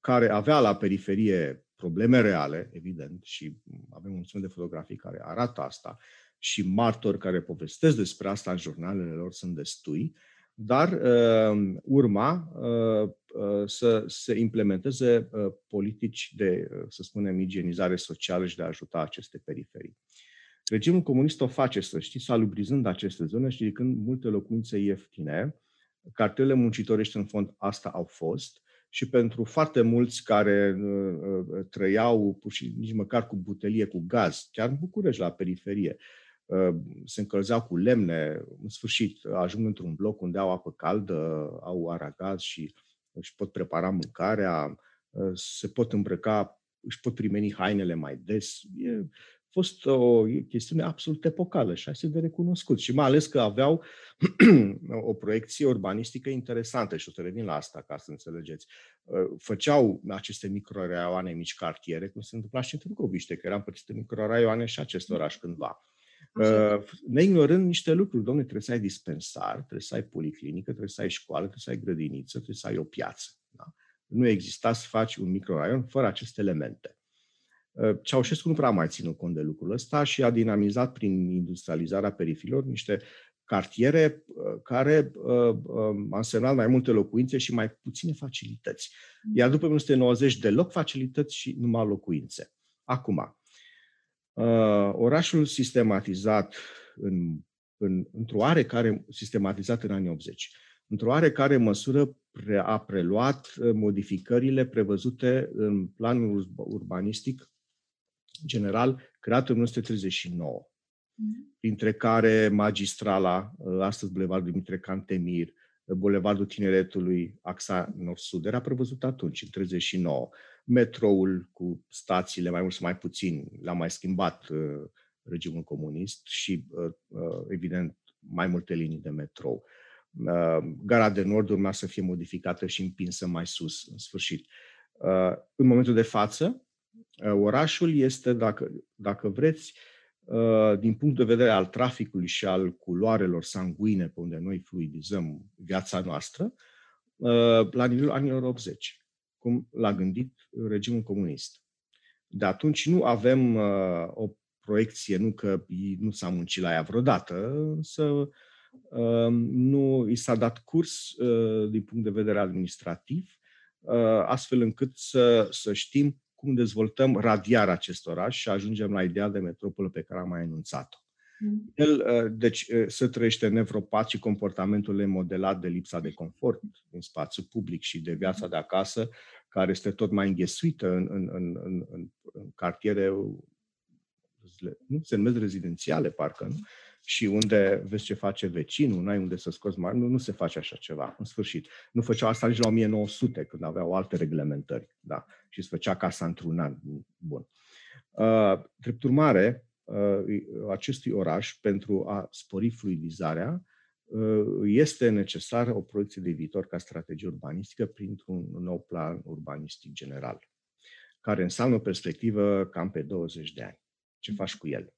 care avea la periferie probleme reale, evident, și avem un de fotografii care arată asta, și martori care povestesc despre asta în jurnalele lor sunt destui, dar uh, urma uh, uh, să se implementeze uh, politici de, uh, să spunem, igienizare socială și de a ajuta aceste periferii. Regimul comunist o face, să știți, salubrizând aceste zone și ridicând multe locuințe ieftine. Cartelele muncitorești, în fond, asta au fost. Și pentru foarte mulți care uh, uh, trăiau și nici măcar cu butelie, cu gaz, chiar în București, la periferie, uh, Ă, se încălzeau cu lemne, în sfârșit ajung într-un bloc unde au apă caldă, au aragaz și își pot prepara mâncarea, ă, se pot îmbrăca, își pot primeni hainele mai des. E a fost o chestiune absolut epocală și este de recunoscut. Și mai ales că aveau o proiecție urbanistică interesantă și o să revin la asta ca să înțelegeți. Ă, făceau aceste microraioane, mici cartiere, cum se întâmpla și în Târgoviște, că eram împărțite microraioane și acest oraș cândva Uh, neignorând niște lucruri. Domnule, trebuie să ai dispensar, trebuie să ai policlinică, trebuie să ai școală, trebuie să ai grădiniță, trebuie să ai o piață. Da? Nu exista să faci un microraion fără aceste elemente. Uh, Ceaușescu nu prea mai ținut cont de lucrul ăsta și a dinamizat prin industrializarea perifilor niște cartiere uh, care au însemnat mai multe locuințe și mai puține facilități. Iar după 1990, deloc facilități și numai locuințe. Acum, Uh, orașul sistematizat în în, într-o oarecare, sistematizat în anii 80, într-o oarecare măsură a preluat uh, modificările prevăzute în planul urbanistic general creat în 1939, mm. printre care magistrala, uh, astăzi Bulevardul Dimitrie Cantemir, uh, Bulevardul Tineretului, axa nord-sud, era prevăzut atunci, în 39. Metroul cu stațiile, mai mult sau mai puțin, l-a mai schimbat uh, regimul comunist și, uh, uh, evident, mai multe linii de metrou. Uh, gara de nord urma să fie modificată și împinsă mai sus, în sfârșit. Uh, în momentul de față, uh, orașul este, dacă, dacă vreți, din punct de vedere al traficului și al culoarelor sanguine pe unde noi fluidizăm viața noastră, la nivelul anilor 80, cum l-a gândit regimul comunist. De atunci nu avem o proiecție, nu că nu s-a muncit la ea vreodată, însă nu i s-a dat curs uh, din punct de vedere administrativ, uh, astfel încât să, să știm cum dezvoltăm radiar acest oraș și ajungem la ideea de metropolă pe care am mai enunțat-o. Mm. El, uh, deci, se trăiește nevropat și comportamentul e modelat de lipsa de confort în spațiu public și de viața de acasă, care este tot mai înghesuită în, în, în, în, în cartiere nu se numesc rezidențiale, parcă, nu? Și unde vezi ce face vecinul, nu ai unde să scoți mari, nu, nu se face așa ceva, în sfârșit. Nu făceau asta nici la 1900, când aveau alte reglementări, da, și se făcea casa într-un an. Bun. Uh, drept urmare, uh, acestui oraș, pentru a spori fluidizarea, uh, este necesară o proiecție de viitor ca strategie urbanistică printr-un nou plan urbanistic general, care înseamnă o perspectivă cam pe 20 de ani. Ce faci cu el?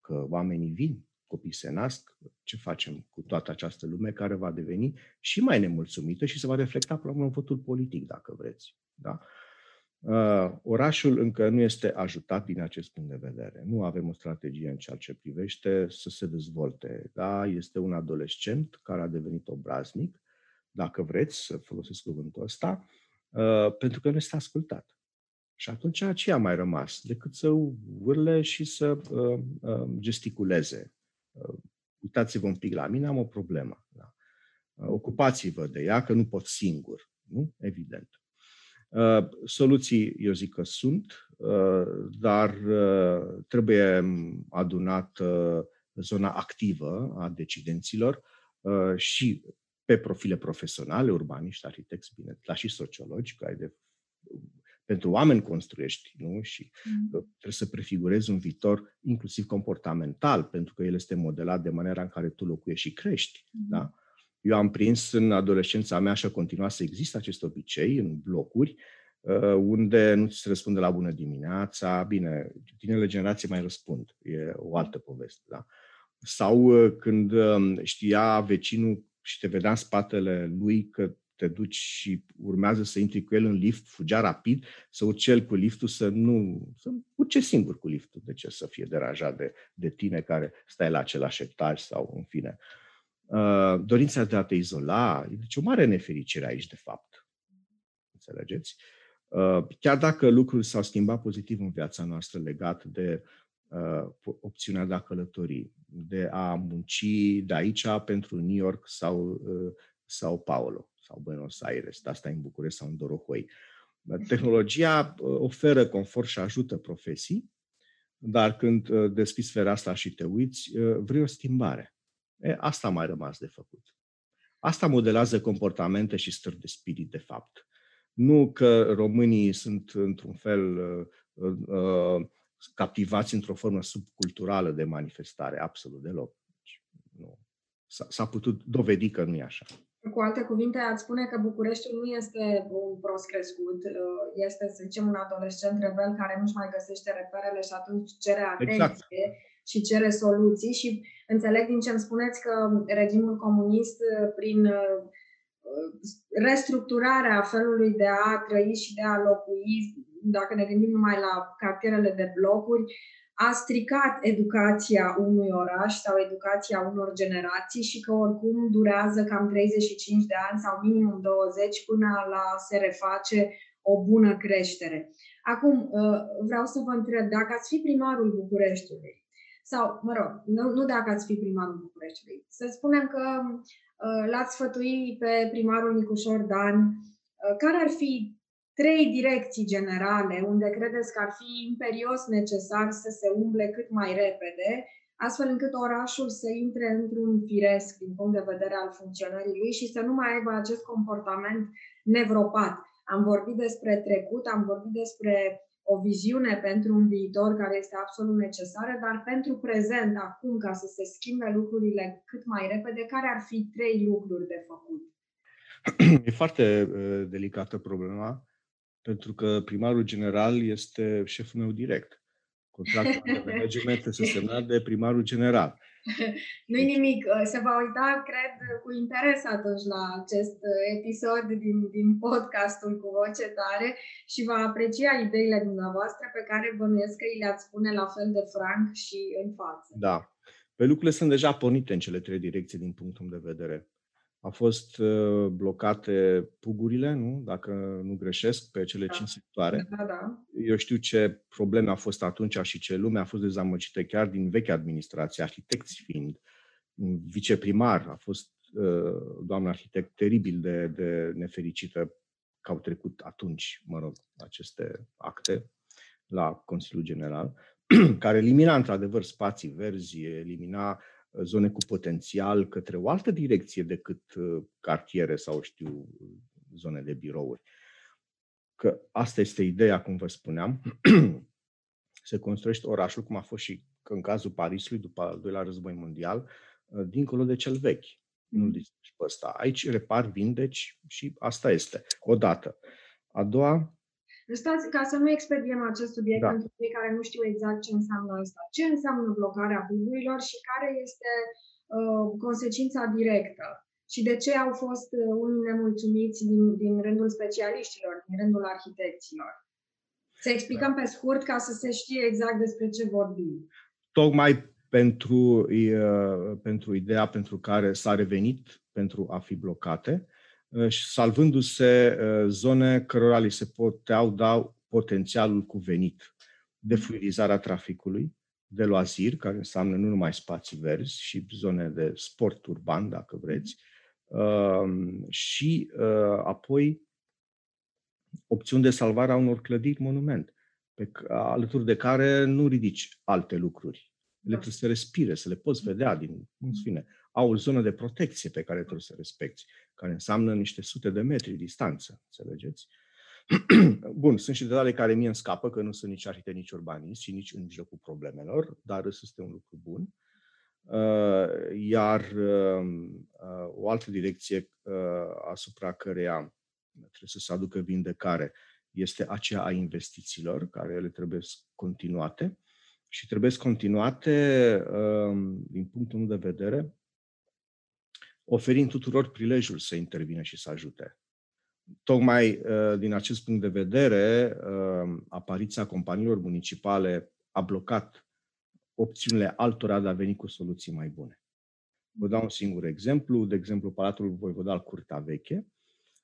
Că oamenii vin, copii se nasc, ce facem cu toată această lume care va deveni și mai nemulțumită și se va reflecta până în votul politic, dacă vreți. Da? Uh, orașul încă nu este ajutat din acest punct de vedere. Nu avem o strategie în ceea ce privește să se dezvolte. Da? Este un adolescent care a devenit obraznic, dacă vreți să folosesc cuvântul ăsta, uh, pentru că nu este ascultat. Și atunci ce a mai rămas decât să urle și să uh, uh, gesticuleze uitați-vă un pic la mine, am o problemă. Da? Ocupați-vă de ea, că nu pot singur. Nu? Evident. Uh, soluții, eu zic că sunt, uh, dar uh, trebuie adunat zona activă a decidenților și pe profile profesionale, urbaniști, arhitecți, bine, dar și sociologi, care de pentru oameni construiești, nu? Și mm. trebuie să prefigurezi un viitor inclusiv comportamental, pentru că el este modelat de maniera în care tu locuiești și crești, mm. da? Eu am prins în adolescența mea și a continuat să existe acest obicei în blocuri, uh, unde nu ți se răspunde la bună dimineața, bine, tinele generații mai răspund, e o altă poveste, da? Sau uh, când um, știa vecinul și te vedea în spatele lui că te duci și urmează să intri cu el în lift, fugea rapid, să urce el cu liftul, să nu, să urce singur cu liftul. De ce să fie deranjat de, de tine care stai la același etaj sau în fine. Uh, dorința de a te izola, deci o mare nefericire aici, de fapt. Înțelegeți? Uh, chiar dacă lucrurile s-au schimbat pozitiv în viața noastră legat de uh, opțiunea de a călători, de a munci de aici pentru New York sau uh, sau Paulo sau Buenos Aires, asta în București sau în Dorohoi. Tehnologia uh, oferă confort și ajută profesii, dar când uh, deschizi fereastra și te uiți, uh, vrei o schimbare. E, asta a mai rămas de făcut. Asta modelează comportamente și stări de spirit, de fapt. Nu că românii sunt, într-un fel, uh, captivați într-o formă subculturală de manifestare, absolut deloc. Deci, nu. S-a, s-a putut dovedi că nu e așa. Cu alte cuvinte, ați spune că Bucureștiul nu este un prost crescut, uh, este, să zicem, un adolescent rebel care nu-și mai găsește reperele și atunci cere exact. atenție exact. și cere soluții. Și înțeleg din ce îmi spuneți că regimul comunist, uh, prin uh, restructurarea felului de a trăi și de a locui, dacă ne gândim numai la cartierele de blocuri, a stricat educația unui oraș sau educația unor generații și că oricum durează cam 35 de ani sau minimum 20 până la se reface o bună creștere. Acum, uh, vreau să vă întreb, dacă ați fi primarul Bucureștiului sau, mă rog, nu, nu dacă ați fi primarul Bucureștiului. Să spunem că uh, l-ați sfătui pe primarul Nicușor Dan, uh, care ar fi trei direcții generale unde credeți că ar fi imperios necesar să se umble cât mai repede, astfel încât orașul să intre într-un firesc din punct de vedere al funcționării lui și să nu mai aibă acest comportament nevropat. Am vorbit despre trecut, am vorbit despre o viziune pentru un viitor care este absolut necesară, dar pentru prezent, acum, ca să se schimbe lucrurile cât mai repede, care ar fi trei lucruri de făcut? E foarte uh, delicată problema, pentru că primarul general este șeful meu direct. Contractul de management este semnat de primarul general. Nu-i nimic. Se va uita, cred, cu interes atunci la acest episod din, din podcastul cu voce tare și va aprecia ideile dumneavoastră pe care bănuiesc că îi le-ați spune la fel de franc și în față. Da. Pe lucrurile sunt deja pornite în cele trei direcții din punctul de vedere. Au fost uh, blocate pugurile, nu? dacă nu greșesc, pe cele da. cinci sectoare. Da, da. Eu știu ce probleme au fost atunci și ce lume a fost dezamăgită chiar din vechea administrație, arhitecți fiind. Un viceprimar a fost uh, doamna arhitect teribil de, de nefericită că au trecut atunci, mă rog, aceste acte la Consiliul General, care elimina într-adevăr spații verzi, elimina zone cu potențial către o altă direcție decât uh, cartiere sau, știu, zone de birouri. Că asta este ideea, cum vă spuneam, se construiește orașul, cum a fost și în cazul Parisului după al doilea război mondial, uh, dincolo de cel vechi. Nu-l mm. pe ăsta. Aici repar, vindeci și asta este. Odată. A doua, Stați, ca să nu expediem acest subiect da. pentru cei care nu știu exact ce înseamnă asta. Ce înseamnă blocarea buburilor și care este uh, consecința directă? Și de ce au fost uh, unii nemulțumiți din, din rândul specialiștilor, din rândul arhitecților? Să explicăm da. pe scurt ca să se știe exact despre ce vorbim. Tocmai pentru, uh, pentru ideea pentru care s-a revenit pentru a fi blocate, Uh, salvându-se uh, zone cărora li se puteau da potențialul cuvenit. Defluidizarea traficului, de loazir, care înseamnă nu numai spații verzi, și zone de sport urban, dacă vreți, um, și uh, apoi opțiuni de salvare a unor clădiri monument, pe, alături de care nu ridici alte lucruri. Le da. trebuie să respire, să le poți vedea din, în fine au o zonă de protecție pe care trebuie să respecti, care înseamnă niște sute de metri distanță, înțelegeți? Bun, sunt și detalii care mie îmi scapă, că nu sunt nici arhitect, nici urbanist și nici în mijlocul problemelor, dar este un lucru bun. Uh, iar um, uh, o altă direcție uh, asupra căreia trebuie să se aducă vindecare este aceea a investițiilor, care ele trebuie continuate și trebuie continuate um, din punctul meu de vedere oferind tuturor prilejul să intervină și să ajute. Tocmai uh, din acest punct de vedere, uh, apariția companiilor municipale a blocat opțiunile altora de a veni cu soluții mai bune. Vă dau un singur exemplu, de exemplu Palatul Voivodal Curtea Veche,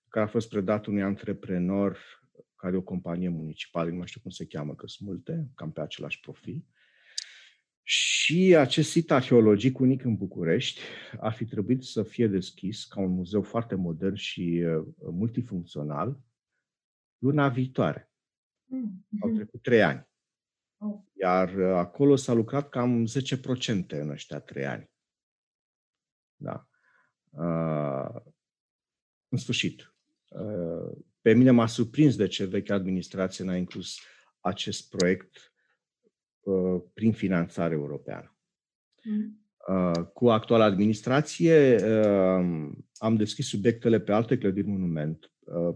care a fost predat unui antreprenor care e o companie municipală, nu mai știu cum se cheamă, că sunt multe, cam pe același profil, și acest sit arheologic unic în București ar fi trebuit să fie deschis ca un muzeu foarte modern și uh, multifuncțional luna viitoare. Mm. Au trecut trei ani. Oh. Iar uh, acolo s-a lucrat cam 10% în ăștia trei ani. Da. Uh, în sfârșit, uh, pe mine m-a surprins de ce vechea administrație n-a inclus acest proiect Uh, prin finanțare europeană. Mm. Uh, cu actuala administrație uh, am deschis subiectele pe alte clădiri monument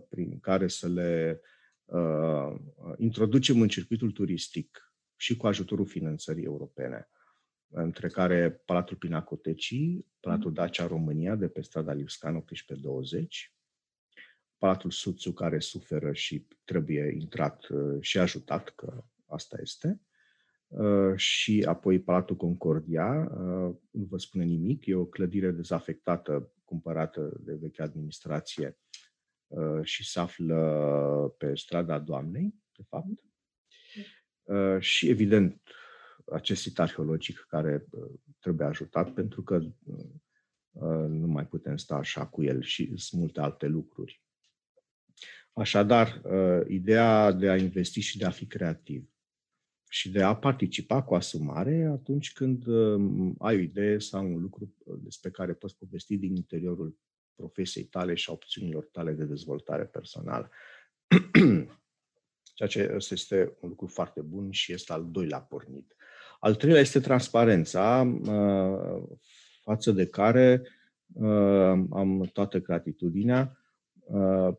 prin care să le introducem în circuitul turistic și cu ajutorul finanțării europene, între care Palatul Pinacotecii, Palatul mm. Dacia România de pe strada Liuscan 1820, Palatul Suțu care suferă și trebuie intrat și ajutat, că asta este, Uh, și apoi Palatul Concordia, uh, nu vă spune nimic, e o clădire dezafectată, cumpărată de vechea administrație uh, și se află pe strada Doamnei, de fapt. Și, evident, acest sit arheologic care trebuie ajutat pentru că nu mai putem sta așa cu el și sunt multe alte lucruri. Așadar, ideea de a investi și de a fi creativ și de a participa cu asumare atunci când ai o idee sau un lucru despre care poți povesti din interiorul profesiei tale și a opțiunilor tale de dezvoltare personală. Ceea ce este un lucru foarte bun și este al doilea pornit. Al treilea este transparența, față de care am toată gratitudinea,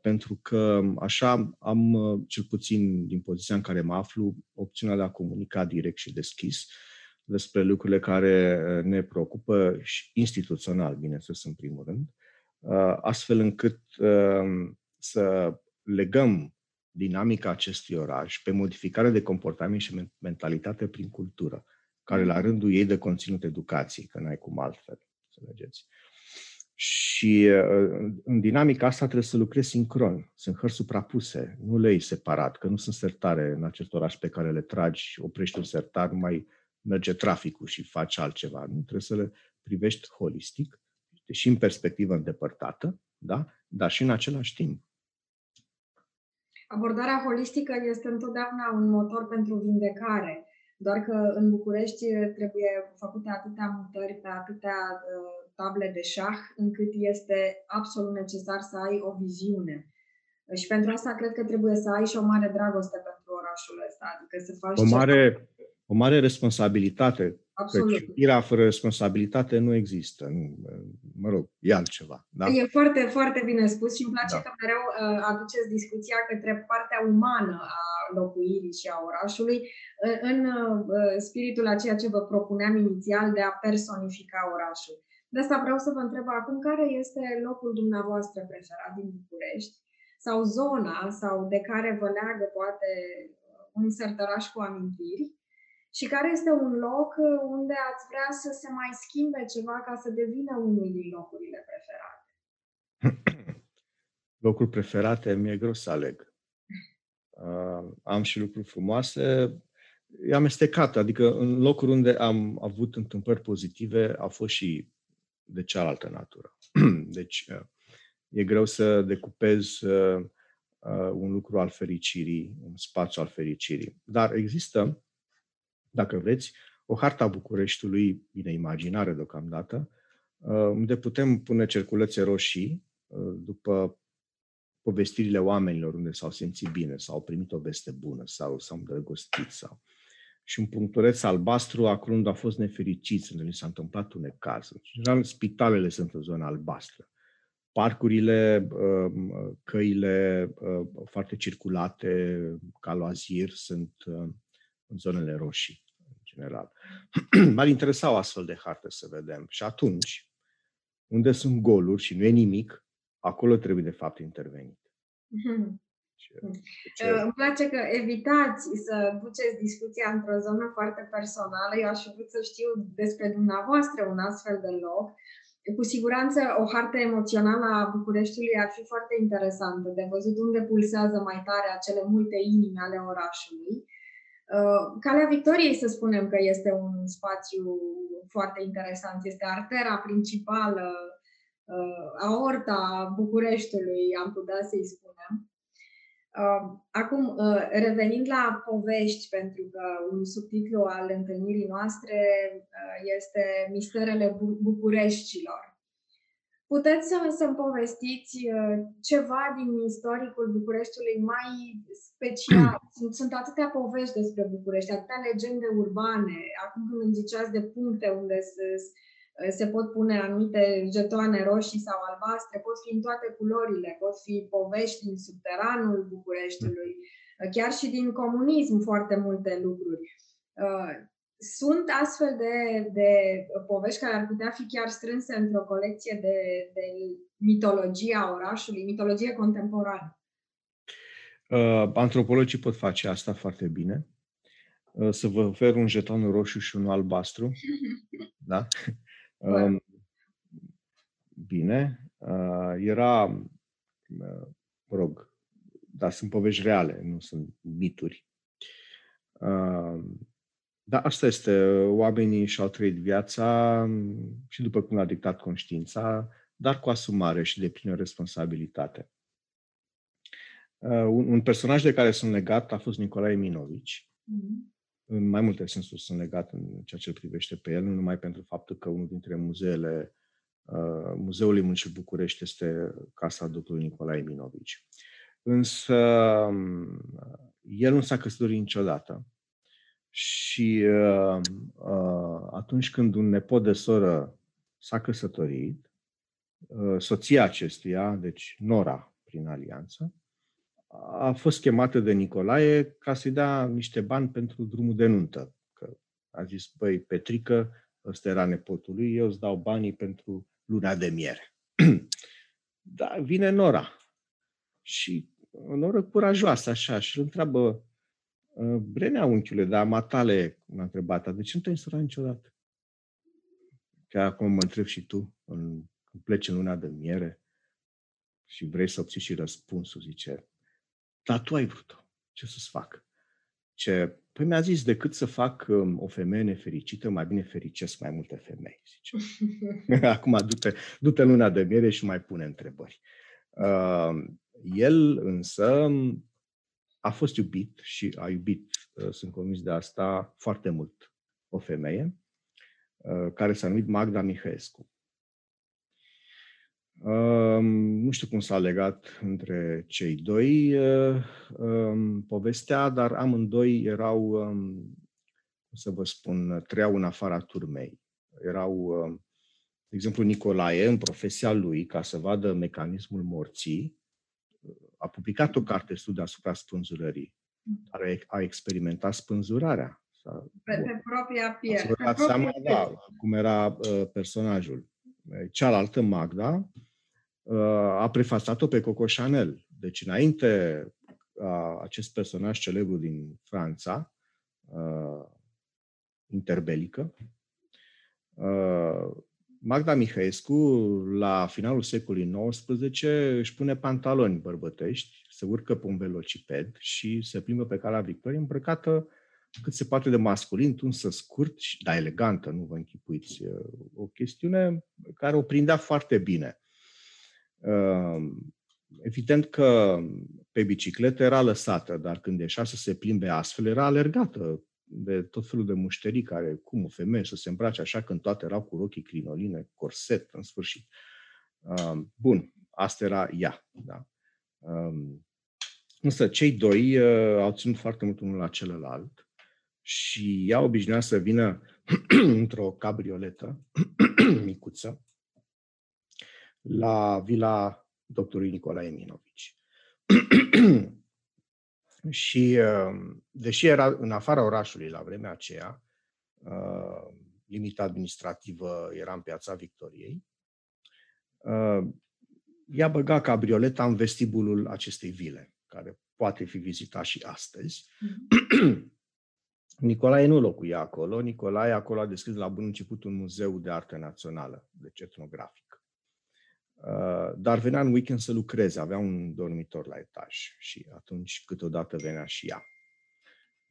pentru că așa am, cel puțin din poziția în care mă aflu, opțiunea de a comunica direct și deschis despre lucrurile care ne preocupă și instituțional, bineînțeles, în primul rând, astfel încât să legăm dinamica acestui oraș pe modificare de comportament și mentalitate prin cultură, care la rândul ei de conținut educației, că n-ai cum altfel, înțelegeți. Și în dinamica asta trebuie să lucrezi sincron. Sunt hărți suprapuse, nu le iei separat, că nu sunt sertare în acest oraș pe care le tragi, oprești un sertar, nu mai merge traficul și faci altceva. Nu trebuie să le privești holistic și în perspectivă îndepărtată, da? dar și în același timp. Abordarea holistică este întotdeauna un motor pentru vindecare, doar că în București trebuie făcute atâtea mutări pe atâtea uh, table de șah, încât este absolut necesar să ai o viziune. Și pentru asta cred că trebuie să ai și o mare dragoste pentru orașul ăsta, adică să faci o mare, o mare responsabilitate Absolut. Că iubirea fără responsabilitate nu există. Nu, mă rog, e altceva. Da? E foarte, foarte bine spus și îmi place da. că mereu uh, aduceți discuția către partea umană a locuirii și a orașului uh, în uh, spiritul a ceea ce vă propuneam inițial de a personifica orașul. De asta vreau să vă întreb acum care este locul dumneavoastră preferat din București sau zona sau de care vă leagă poate un sertăraș cu amintiri și care este un loc uh, unde ați vrea să se mai schimbe ceva ca să devină unul din locurile preferate? Locuri preferate mi-e greu să aleg. Uh, am și lucruri frumoase. E amestecat, adică în locuri unde am avut întâmplări pozitive au fost și de cealaltă natură. Deci uh, e greu să decupez uh, uh, un lucru al fericirii, un spațiu al fericirii. Dar există dacă vreți, o harta Bucureștiului, bine imaginare deocamdată, uh, unde putem pune cerculețe roșii uh, după povestirile oamenilor unde s-au simțit bine, sau au primit o veste bună, sau s-au îndrăgostit, sau și un punctureț albastru acolo unde au fost nefericiți, unde li s-a întâmplat un necaz. În general, spitalele sunt în zona albastră. Parcurile, uh, căile foarte circulate, ca loazir, sunt în zonele roșii general. M-ar interesa o astfel de hartă să vedem. Și atunci, unde sunt goluri și nu e nimic, acolo trebuie de fapt intervenit. Mm-hmm. Ce... Îmi place că evitați să duceți discuția într-o zonă foarte personală. Eu aș vrea să știu despre dumneavoastră un astfel de loc. Cu siguranță o hartă emoțională a Bucureștiului ar fi foarte interesantă de văzut unde pulsează mai tare acele multe inimi ale orașului. Uh, Calea Victoriei, să spunem că este un spațiu foarte interesant, este artera principală, uh, aorta Bucureștiului, am putea să-i spunem. Uh, acum, revenind la povești, pentru că un subtitlu al întâlnirii noastre este Misterele Bucureștilor. Puteți să, să-mi povestiți uh, ceva din istoricul Bucureștiului mai special? Sunt, sunt atâtea povești despre București, atâtea legende urbane. Acum când îmi ziceați de puncte unde se, se pot pune anumite jetoane roșii sau albastre, pot fi în toate culorile, pot fi povești din subteranul Bucureștiului, chiar și din comunism foarte multe lucruri. Uh, sunt astfel de, de povești care ar putea fi chiar strânse într-o colecție de, de mitologie a orașului, mitologie contemporană. Uh, antropologii pot face asta foarte bine. Uh, să vă ofer un jeton roșu și unul albastru. da? Uh, bine. Uh, era, uh, mă rog, dar sunt povești reale, nu sunt mituri. Uh, Da, asta este. Oamenii și-au trăit viața mm, și după cum a dictat conștiința, dar cu asumare și de plină responsabilitate. Uh, un, un personaj de care sunt legat a fost Nicolae Minovici. Mm-hmm. În mai multe sensuri sunt legat în ceea ce îl privește pe el, nu numai pentru faptul că unul dintre muzeele uh, Muzeul Municipiului București este casa doctorului Nicolae Minovici. Însă um, el nu s-a căsătorit niciodată. Și uh, uh, atunci când un nepot de soră s-a căsătorit, uh, soția acestuia, deci Nora prin alianță, a fost chemată de Nicolae ca să-i dea niște bani pentru drumul de nuntă. Că a zis, băi, Petrică, ăsta era nepotul lui, eu îți dau banii pentru luna de miere. da, vine Nora. Și o noră curajoasă, așa, și îl întreabă, ă, Brenea, unchiule, dar matale, m-a întrebat, de ce nu te-ai însurat niciodată? Că acum mă întreb și tu, în, când pleci în luna de miere și vrei să obții și răspunsul, zice, dar tu ai vrut-o. Ce să-ți fac? Ce, păi mi-a zis, decât să fac um, o femeie nefericită, mai bine fericesc mai multe femei, zice. Acum du-te, du-te luna de miere și mai pune întrebări. Uh, el însă a fost iubit și a iubit, uh, sunt convins de asta, foarte mult o femeie uh, care s-a numit Magda Mihaescu. Um, nu știu cum s-a legat între cei doi uh, um, povestea, dar amândoi erau, um, cum să vă spun, trăiau în afara turmei. Erau, de exemplu, Nicolae, în profesia lui, ca să vadă mecanismul morții, a publicat o carte studiu asupra spânzurării, care a experimentat spânzurarea. Pe, pe propria piele. Să vă seama, da, cum era uh, personajul. Cealaltă, Magda, uh, a prefațat-o pe Coco Chanel. Deci, înainte uh, acest personaj celebru din Franța, uh, interbelică, uh, Magda Mihaescu, la finalul secolului XIX, își pune pantaloni bărbătești, se urcă pe un velociped și se plimbă pe calea Victoriei îmbrăcată cât se poate de masculin, tunsă scurt, dar elegantă, nu vă închipuiți. O chestiune care o prindea foarte bine. Ehm, evident că pe bicicletă era lăsată, dar când ieșea să se plimbe astfel, era alergată de tot felul de mușterii care, cum o femeie să se îmbrace așa când toate erau cu rochii crinoline, corset, în sfârșit. Bun, asta era ea. Da. Însă cei doi uh, au ținut foarte mult unul la celălalt și ea obișnuia să vină într-o cabrioletă micuță la vila doctorului Nicolae Minovici. Și um, deși era în afara orașului la vremea aceea, uh, limita administrativă era în piața Victoriei, uh, ea băga cabrioleta în vestibulul acestei vile, care poate fi vizitat și astăzi. Mm-hmm. Nicolae nu locuia acolo. Nicolae acolo a deschis la bun început un muzeu de artă națională, deci etnografic. Uh, dar venea în weekend să lucreze, avea un dormitor la etaj și atunci câteodată venea și ea.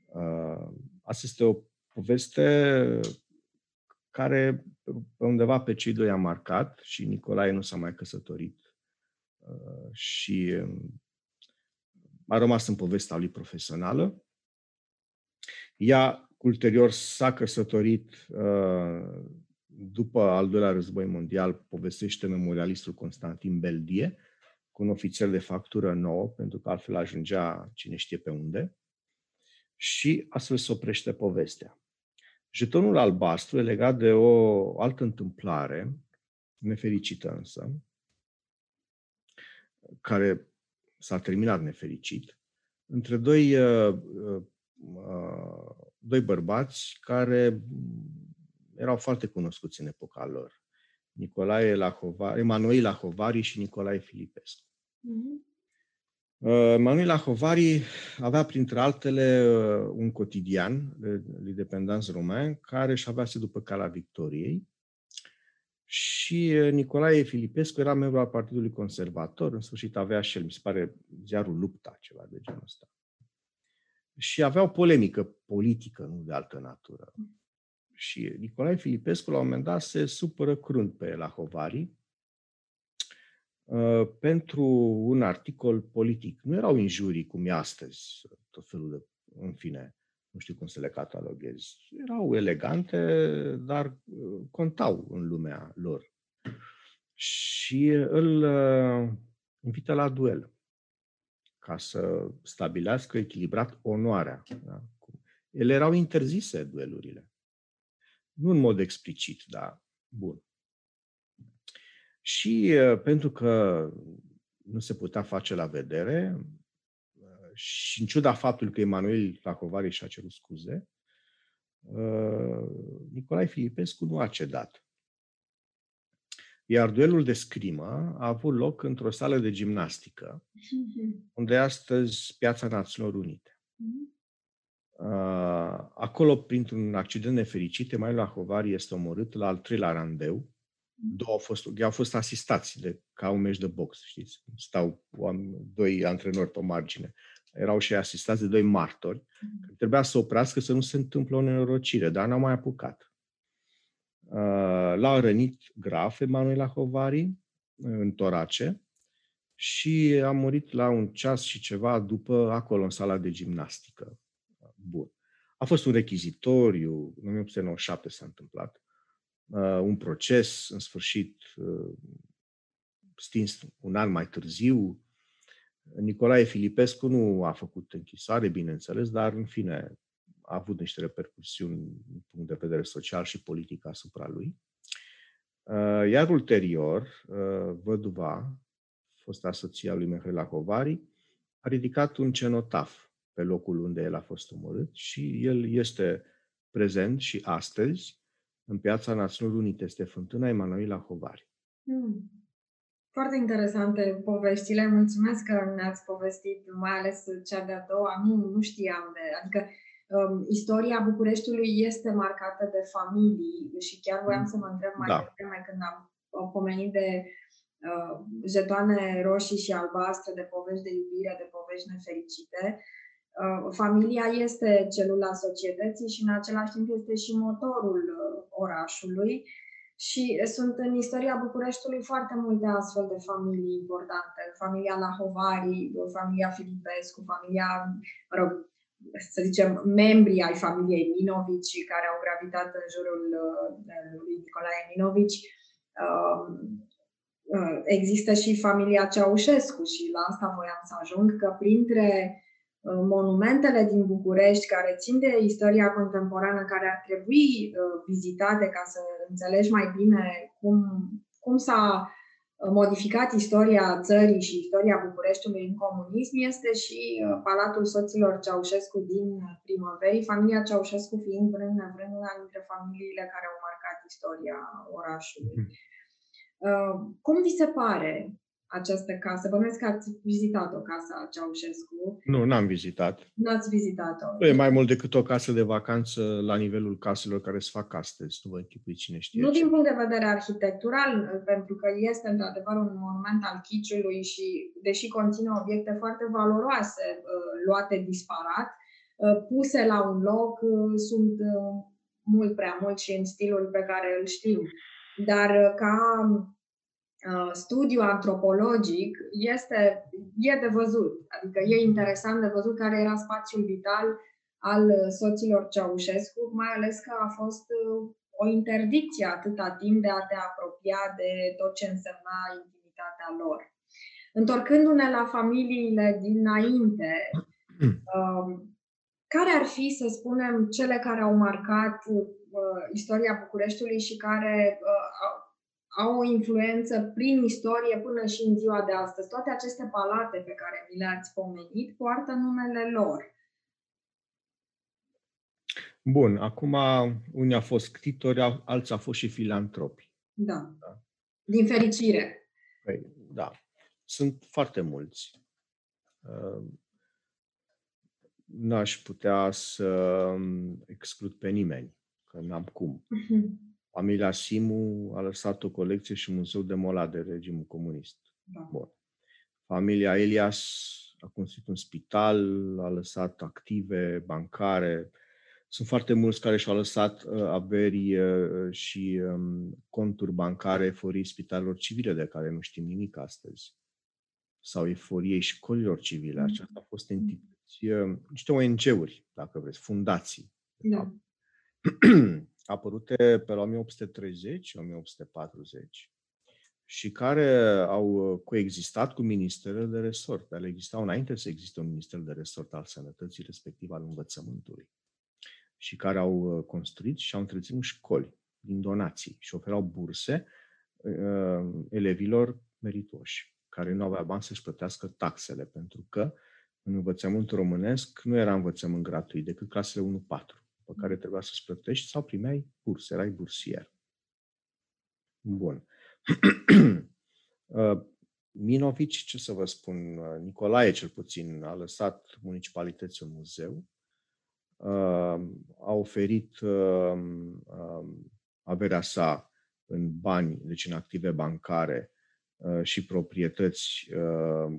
Uh, asta este o poveste care pe undeva pe cei doi a marcat și Nicolae nu s-a mai căsătorit uh, și um, a rămas în povestea lui profesională. Ea ulterior s-a căsătorit după al doilea război mondial, povestește memorialistul Constantin Beldie, cu un ofițer de factură nouă, pentru că altfel ajungea cine știe pe unde, și astfel se oprește povestea. Jetonul albastru e legat de o altă întâmplare, nefericită însă, care s-a terminat nefericit, între doi, uh, uh, uh, doi bărbați care erau foarte cunoscuți în epoca lor. Nicolae Lahovari, Emanuel Lahovari și Nicolae Filipescu. Mm-hmm. Emanuel Lahovari avea, printre altele, uh, un cotidian, L'Independance Romain, care își avea după calea Victoriei. Și uh, Nicolae Filipescu era membru al Partidului Conservator, în sfârșit avea și el, mi se pare, ziarul Lupta, ceva de genul ăsta. și avea o polemică politică, nu de altă natură. Și Nicolae Filipescu, la un moment dat, se supără crunt pe Lahovari uh, pentru un articol politic. Nu erau injurii cum e astăzi, tot felul de, în fine, nu știu cum să le cataloghez. Erau elegante, dar uh, contau în lumea lor. Și îl uh, invită la duel ca să stabilească echilibrat onoarea. Da? Ele erau interzise, duelurile. Nu în mod explicit, dar bun. Și pentru că nu se putea face la vedere, și în ciuda faptului că Emanuel Lacovari și-a cerut scuze, Nicolae Filipescu nu a cedat. Iar duelul de scrimă a avut loc într-o sală de gimnastică, unde e astăzi Piața Națiunilor Unite. Mhm. Acolo, printr-un accident nefericit, Emanuel Lahovari este omorât la al treilea randeu. Mhm. Două au fost, au fost asistați de, ca un meci de box, știți? Stau doi antrenori pe margine. Erau și asistați de doi martori. Mhm. Trebuia să oprească să nu se întâmple o nenorocire, dar n-au mai apucat. L-a rănit grav Emanuel Lahovari în torace și a murit la un ceas și ceva după acolo, în sala de gimnastică. Bun. A fost un rechizitoriu, în 1897 s-a întâmplat, uh, un proces, în sfârșit, uh, stins un an mai târziu. Nicolae Filipescu nu a făcut închisoare, bineînțeles, dar, în fine, a avut niște repercusiuni din punct de vedere social și politic asupra lui. Uh, iar ulterior, văduva, fosta soția lui Mihai Lacovari, a ridicat un cenotaf pe locul unde el a fost omorât și el este prezent și astăzi în Piața Națiunilor Unite. Este fântâna Emanuela Hovari. Hmm. Foarte interesante poveștile. Mulțumesc că ne-ați povestit, mai ales cea de-a doua. Nu, nu știam de... Adică um, istoria Bucureștiului este marcată de familii și chiar voiam să mă întreb mai da. devreme când am, am pomenit de uh, jetoane roșii și albastre, de povești de iubire, de povești nefericite. Uh, familia este celula societății și în același timp este și motorul uh, orașului și sunt în istoria Bucureștiului foarte multe astfel de familii importante. Familia Lahovari, familia Filipescu, familia, mă rog, să zicem, membrii ai familiei Minovici care au gravitat în jurul uh, lui Nicolae Minovici. Um, există și familia Ceaușescu și la asta voiam să ajung, că printre monumentele din București care țin de istoria contemporană, care ar trebui uh, vizitate ca să înțelegi mai bine cum, cum s-a uh, modificat istoria țării și istoria Bucureștiului în comunism, este și uh, Palatul Soților Ceaușescu din primăverii, familia Ceaușescu fiind vrând nevrând una dintre familiile care au marcat istoria orașului. Mhm. Cum vi se pare această casă. Bănuiesc că ați vizitat-o, casa Ceaușescu. Nu, n-am vizitat. N-ați vizitat-o. Nu e mai mult decât o casă de vacanță la nivelul caselor care se fac astăzi. Nu vă închipui cine știe Nu ce. din punct de vedere arhitectural, pentru că este într-adevăr un monument al chiciului și, deși conține obiecte foarte valoroase, uh, luate disparat, uh, puse la un loc, uh, sunt mult prea mult și în stilul pe care îl știu. Dar ca Uh, studiu antropologic este, e de văzut. Adică e interesant de văzut care era spațiul vital al soților Ceaușescu, mai ales că a fost uh, o interdicție atâta timp de a te apropia de tot ce însemna intimitatea lor. Întorcându-ne la familiile dinainte, um, care ar fi, să spunem, cele care au marcat uh, istoria Bucureștiului și care au o influență prin istorie până și în ziua de astăzi. Toate aceste palate pe care mi le-ați pomenit poartă numele lor. Bun, acum unii au fost scritori, alții au fost și filantropi. Da. da. Din fericire. Păi, da. Sunt foarte mulți. N-aș putea să exclud pe nimeni, că n-am cum. Uh-huh. Familia Simu a lăsat o colecție și muzeu demolat de regimul comunist. Da. Bun. Familia Elias a construit un spital, a lăsat active bancare. Sunt foarte mulți care și-au lăsat uh, averi uh, și um, conturi bancare eforii spitalelor civile de care nu știm nimic astăzi. Sau eforiei școlilor civile. Mm. Aceasta a fost entități, uh, niște ONG-uri, dacă vreți, fundații. Da. Apărute pe la 1830-1840 și care au uh, coexistat cu ministerele de resort. Ele existau înainte să existe un minister de resort al sănătății, respectiv al învățământului, și care au uh, construit și au întreținut școli din donații și oferau burse uh, elevilor meritoși, care nu aveau bani să-și plătească taxele, pentru că în învățământul românesc nu era învățământ gratuit, decât clasele 1-4, pe care trebuia să-ți plătești sau primeai burse, erai bursier. Bun. Uh, Minovici, ce să vă spun, uh, Nicolae cel puțin a lăsat municipalității un muzeu, uh, a oferit averea sa în bani, deci în active bancare și proprietăți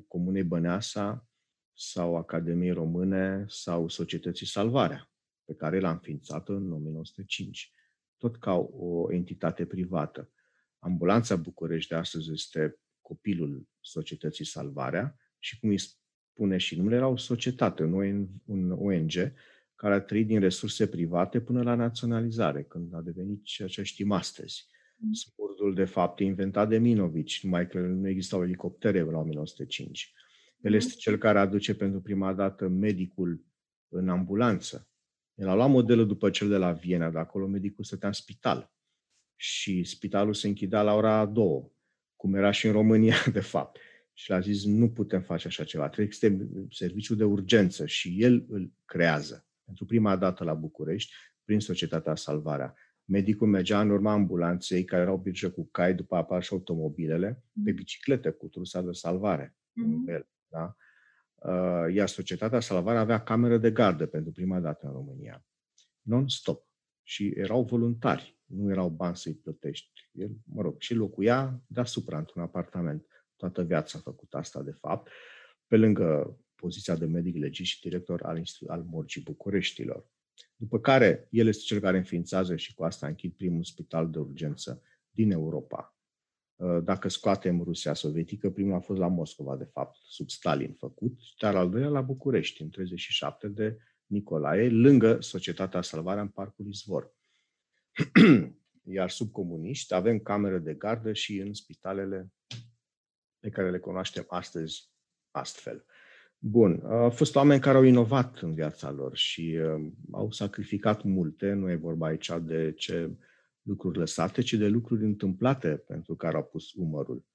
Comunei Băneasa sau Academiei Române sau Societății Salvarea, pe care l-a înființat în 1905, tot ca o entitate privată. Ambulanța București de astăzi este copilul societății Salvarea și, cum îi spune și numele, era o societate, un ONG care a trăit din resurse private până la naționalizare, când a devenit ceea ce știm astăzi. Mm. Spurdul, de fapt, e inventat de Minovici, numai că nu existau elicoptere la 1905. El este mm. cel care aduce pentru prima dată medicul în ambulanță. El a luat modelul după cel de la Viena, de acolo medicul stătea în spital și spitalul se închidea la ora 2, cum era și în România, de fapt. Și l-a zis, nu putem face așa ceva, trebuie să existe serviciu de urgență și el îl creează. Pentru prima dată la București, prin Societatea Salvarea. Medicul mergea în urma ambulanței, care erau birge cu cai, după apar și automobilele, pe biciclete cu trusa de salvare. Mm-hmm. El, da? Uh, iar Societatea Salvare avea cameră de gardă pentru prima dată în România. Non-stop. Și erau voluntari nu erau bani să-i plătești. El, mă rog, și locuia deasupra, într-un apartament. Toată viața a făcut asta, de fapt, pe lângă poziția de medic legist și director al, al Morgii Bucureștilor. După care, el este cel care înființează și cu asta închid primul spital de urgență din Europa. Uh, dacă scoatem Rusia sovietică, primul a fost la Moscova, de fapt, sub Stalin făcut, dar al doilea la București, în 37 de Nicolae, lângă Societatea Salvarea în Parcul Izvor. Iar sub comuniști avem camere de gardă și în spitalele pe care le cunoaștem astăzi astfel. Bun, au fost oameni care au inovat în viața lor și uh, au sacrificat multe, nu e vorba aici de ce lucruri lăsate, ci de lucruri întâmplate pentru care au pus umărul.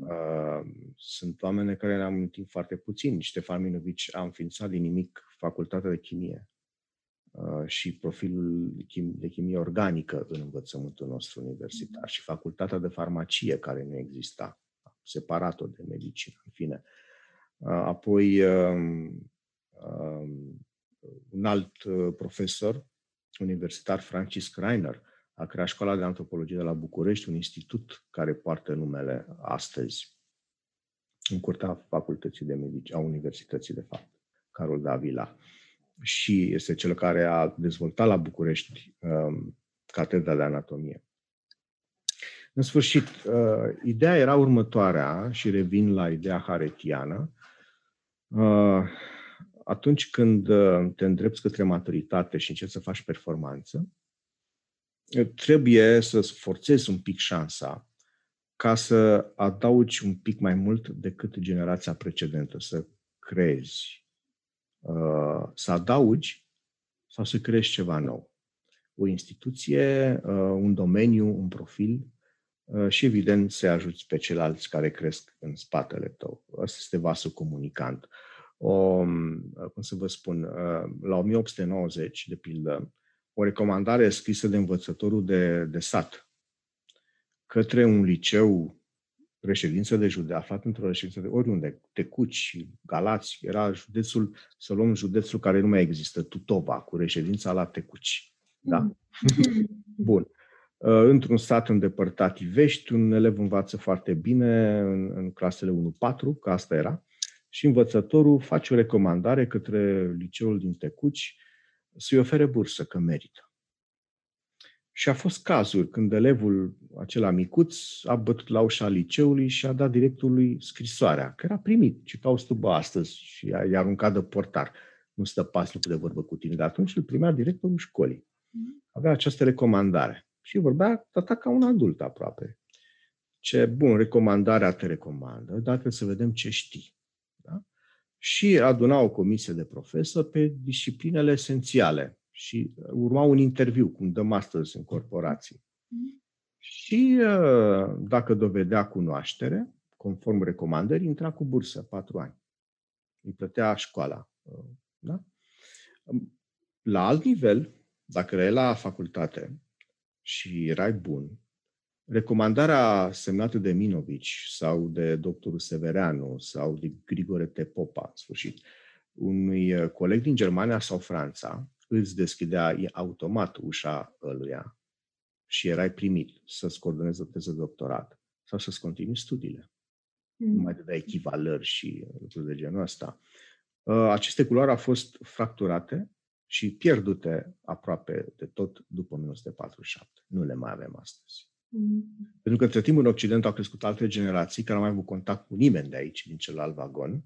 Uh, sunt oameni care ne-am amintit foarte puțin. Ștefan Minovici a înființat din nimic facultatea de chimie. Uh, și profilul de chimie organică în învățământul nostru universitar și facultatea de farmacie care nu exista, separat-o de medicină, în fine. Uh, apoi um, um, un alt uh, profesor universitar, Francis Kreiner, a creat școala de antropologie de la București, un institut care poartă numele astăzi în curtea facultății de medicină, a universității, de fapt, Carol Davila și este cel care a dezvoltat la București um, catedra de anatomie. În sfârșit, uh, ideea era următoarea și revin la ideea haretiană. Uh, atunci când uh, te îndrepți către maturitate și încerci să faci performanță, trebuie să forțezi un pic șansa ca să adaugi un pic mai mult decât generația precedentă, să crezi, Uh, să adaugi sau să crești ceva nou. O instituție, uh, un domeniu, un profil uh, și, evident, să ajuți pe ceilalți care cresc în spatele tău. Asta este vasul comunicant. O, um, cum să vă spun, la 1890, de pildă, o recomandare scrisă de învățătorul de, de sat către un liceu reședință de județ, aflat într-o reședință de oriunde, Tecuci, Galați, era județul, să luăm județul care nu mai există, Tutova, cu reședința la Tecuci. Da? Mm. Bun. Uh, într-un stat îndepărtat Ivești, un elev învață foarte bine în, în clasele 1-4, că asta era, și învățătorul face o recomandare către liceul din Tecuci să-i ofere bursă, că merită. Și a fost cazuri când elevul acela micuț a bătut la ușa liceului și a dat directorului scrisoarea, că era primit, ce cauți tu bă astăzi și i-a aruncat de portar. Nu stă pasnicul de vorbă cu tine, dar atunci îl primea directorul școlii. Mm-hmm. Avea această recomandare și vorbea tata ca un adult aproape. Ce bun, recomandarea te recomandă, dar trebuie să vedem ce știi. Da? Și aduna o comisie de profesori pe disciplinele esențiale și urma un interviu, cum dăm astăzi în corporații. Mm. Și uh, dacă dovedea cunoaștere, conform recomandării, intra cu bursă, patru ani. Îi plătea școala. Uh, da? La alt nivel, dacă erai la facultate și erai bun, recomandarea semnată de Minovici sau de doctorul Severeanu sau de Grigore Tepopa, în sfârșit, unui uh, coleg din Germania sau Franța, îți deschidea automat ușa ăluia și erai primit să-ți coordonezi o teză de doctorat sau să-ți continui studiile. Mm. Nu mai dădea echivalări și lucruri de genul ăsta. Uh, aceste culoare au fost fracturate și pierdute aproape de tot după 1947. Nu le mai avem astăzi. Mm. Pentru că între timp în Occident au crescut alte generații care nu au mai avut contact cu nimeni de aici, din celălalt vagon,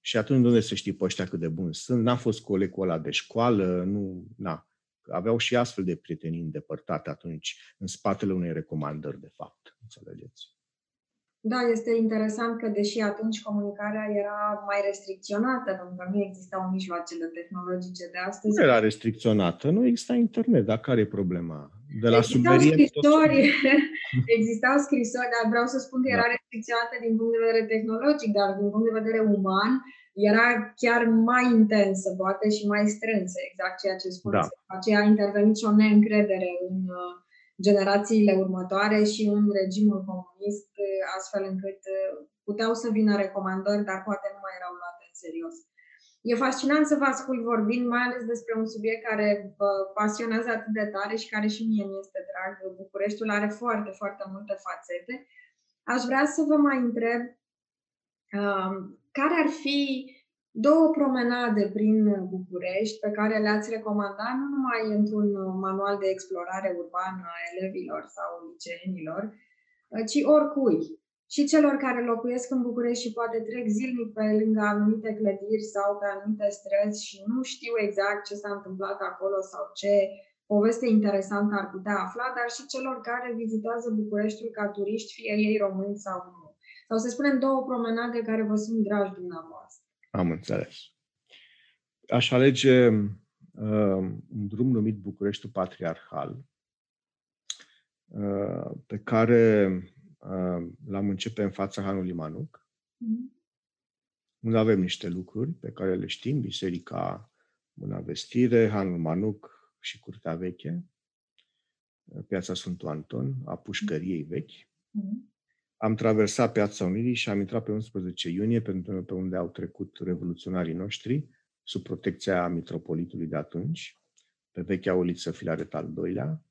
și atunci de unde să știi pe ăștia cât de buni sunt? N-a fost colegul ăla de școală, nu, na. Aveau și astfel de prietenii îndepărtate atunci, în spatele unei recomandări, de fapt. Înțelegeți? Da, este interesant că deși atunci comunicarea era mai restricționată, pentru că nu existau mijloacele tehnologice de astăzi. Nu era restricționată, nu exista internet, dar care e problema? De la existau scrisori, existau scrisori, dar vreau să spun că era da. restricționată din punct de vedere tehnologic, dar din punct de vedere uman era chiar mai intensă, poate, și mai strânsă, exact ceea ce spuneți. Da. Aceea a intervenit și o neîncredere în uh, generațiile următoare și în regimul comunist, astfel încât uh, puteau să vină recomandări, dar poate nu mai erau luate în serios. E fascinant să vă ascult vorbind, mai ales despre un subiect care vă pasionează atât de tare și care și mie mi este drag. Bucureștiul are foarte, foarte multe fațete. Aș vrea să vă mai întreb uh, care ar fi două promenade prin București pe care le-ați recomanda nu numai într-un manual de explorare urbană a elevilor sau liceenilor, ci oricui. Și celor care locuiesc în București și poate trec zilnic pe lângă anumite clădiri sau pe anumite străzi și nu știu exact ce s-a întâmplat acolo sau ce poveste interesantă ar putea afla, dar și celor care vizitează Bucureștiul ca turiști, fie ei români sau nu. Sau să spunem două promenade care vă sunt dragi dumneavoastră. Am înțeles. Aș alege uh, un drum numit Bucureștiul Patriarhal, uh, pe care uh, l-am începe în fața Hanului Manuc, mm-hmm. unde avem niște lucruri pe care le știm, Biserica Mâna Vestire, Hanul Manuc și Curtea Veche, uh, Piața Sfântul Anton, a pușcăriei vechi. Mm-hmm. Am traversat Piața Unirii și am intrat pe 11 iunie, pentru pe unde au trecut revoluționarii noștri, sub protecția mitropolitului de atunci, pe vechea uliță Filaret al doilea.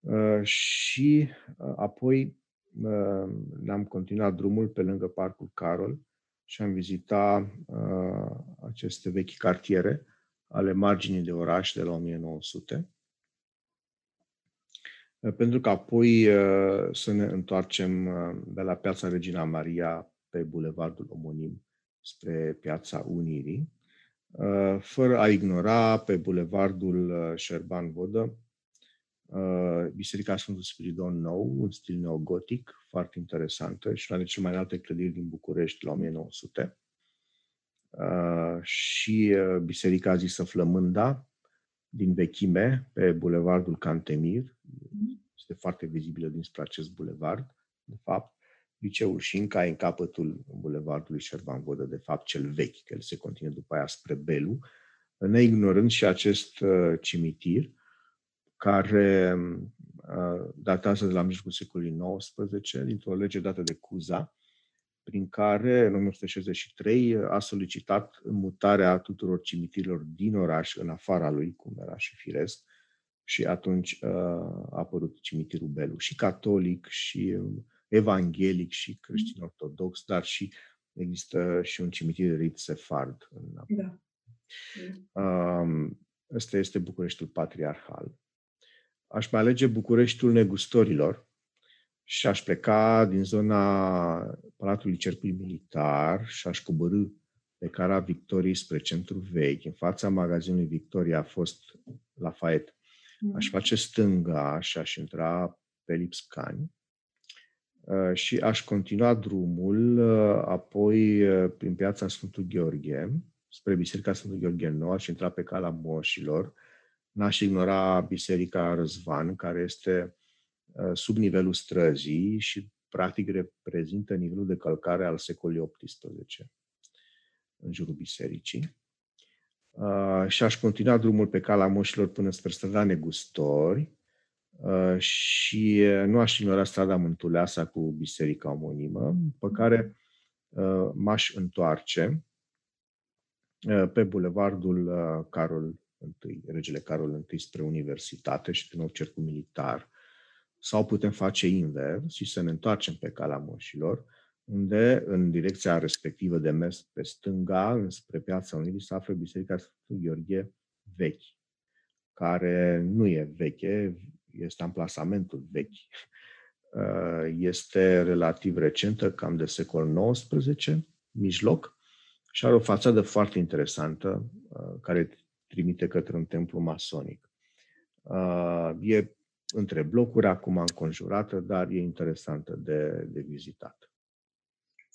Uh, și uh, apoi uh, ne-am continuat drumul pe lângă Parcul Carol și am vizitat aceste vechi cartiere ale marginii de oraș de la 1900 pentru că apoi uh, să ne întoarcem uh, de la Piața Regina Maria pe bulevardul omonim spre Piața Unirii, uh, fără a ignora pe bulevardul Șerban Vodă Biserica Sfântul Spiridon Nou, un stil neogotic, foarte interesantă și una de cele mai înalte clădiri din București la 1900. Și Biserica zisă Flămânda, din vechime, pe bulevardul Cantemir. Este foarte vizibilă dinspre acest bulevard, de fapt. Liceul Șinca e în capătul bulevardului Șerban Vodă, de fapt cel vechi, că el se continuă după aia spre Belu, neignorând și acest uh, cimitir, care uh, datează de la mijlocul secolului XIX, dintr-o lege dată de Cuza, prin care, în 1963, a solicitat mutarea tuturor cimitirilor din oraș în afara lui, cum era și firesc, și atunci uh, a apărut cimitirul Belu, și catolic, și um, evanghelic, și creștin ortodox, dar și există și un cimitir de rit sefard în Da. Um, Ăsta este Bucureștiul patriarhal. Aș mai alege Bucureștiul negustorilor și aș pleca din zona Palatului Cercului Militar și aș coborâ pe cara Victoriei spre centru vechi. În fața magazinului Victoria a fost Lafayette. Aș face stânga și aș intra pe Lipscani uh, și aș continua drumul uh, apoi uh, prin piața Sfântul Gheorghe, spre Biserica Sfântul Gheorghe Nou, aș intra pe cala moșilor, n-aș ignora Biserica Răzvan, care este sub nivelul străzii și practic reprezintă nivelul de călcare al secolului XVIII în jurul bisericii. Uh, și aș continua drumul pe cala moșilor până spre strada Negustori uh, și nu aș ignora strada Mântuleasa cu biserica omonimă, pe care uh, m-aș întoarce pe bulevardul Carol I, regele Carol I spre universitate și din nou cercul militar. Sau putem face invers și să ne întoarcem pe calea moșilor, unde, în direcția respectivă de mers pe stânga, spre Piața Unirii, se află Biserica Sfântul Gheorghe vechi, care nu e veche, este amplasamentul vechi. Uh, este relativ recentă, cam de secol XIX, mijloc, și are o fațadă foarte interesantă, uh, care trimite către un templu masonic. Uh, e între blocuri, acum înconjurată, dar e interesantă de, de vizitat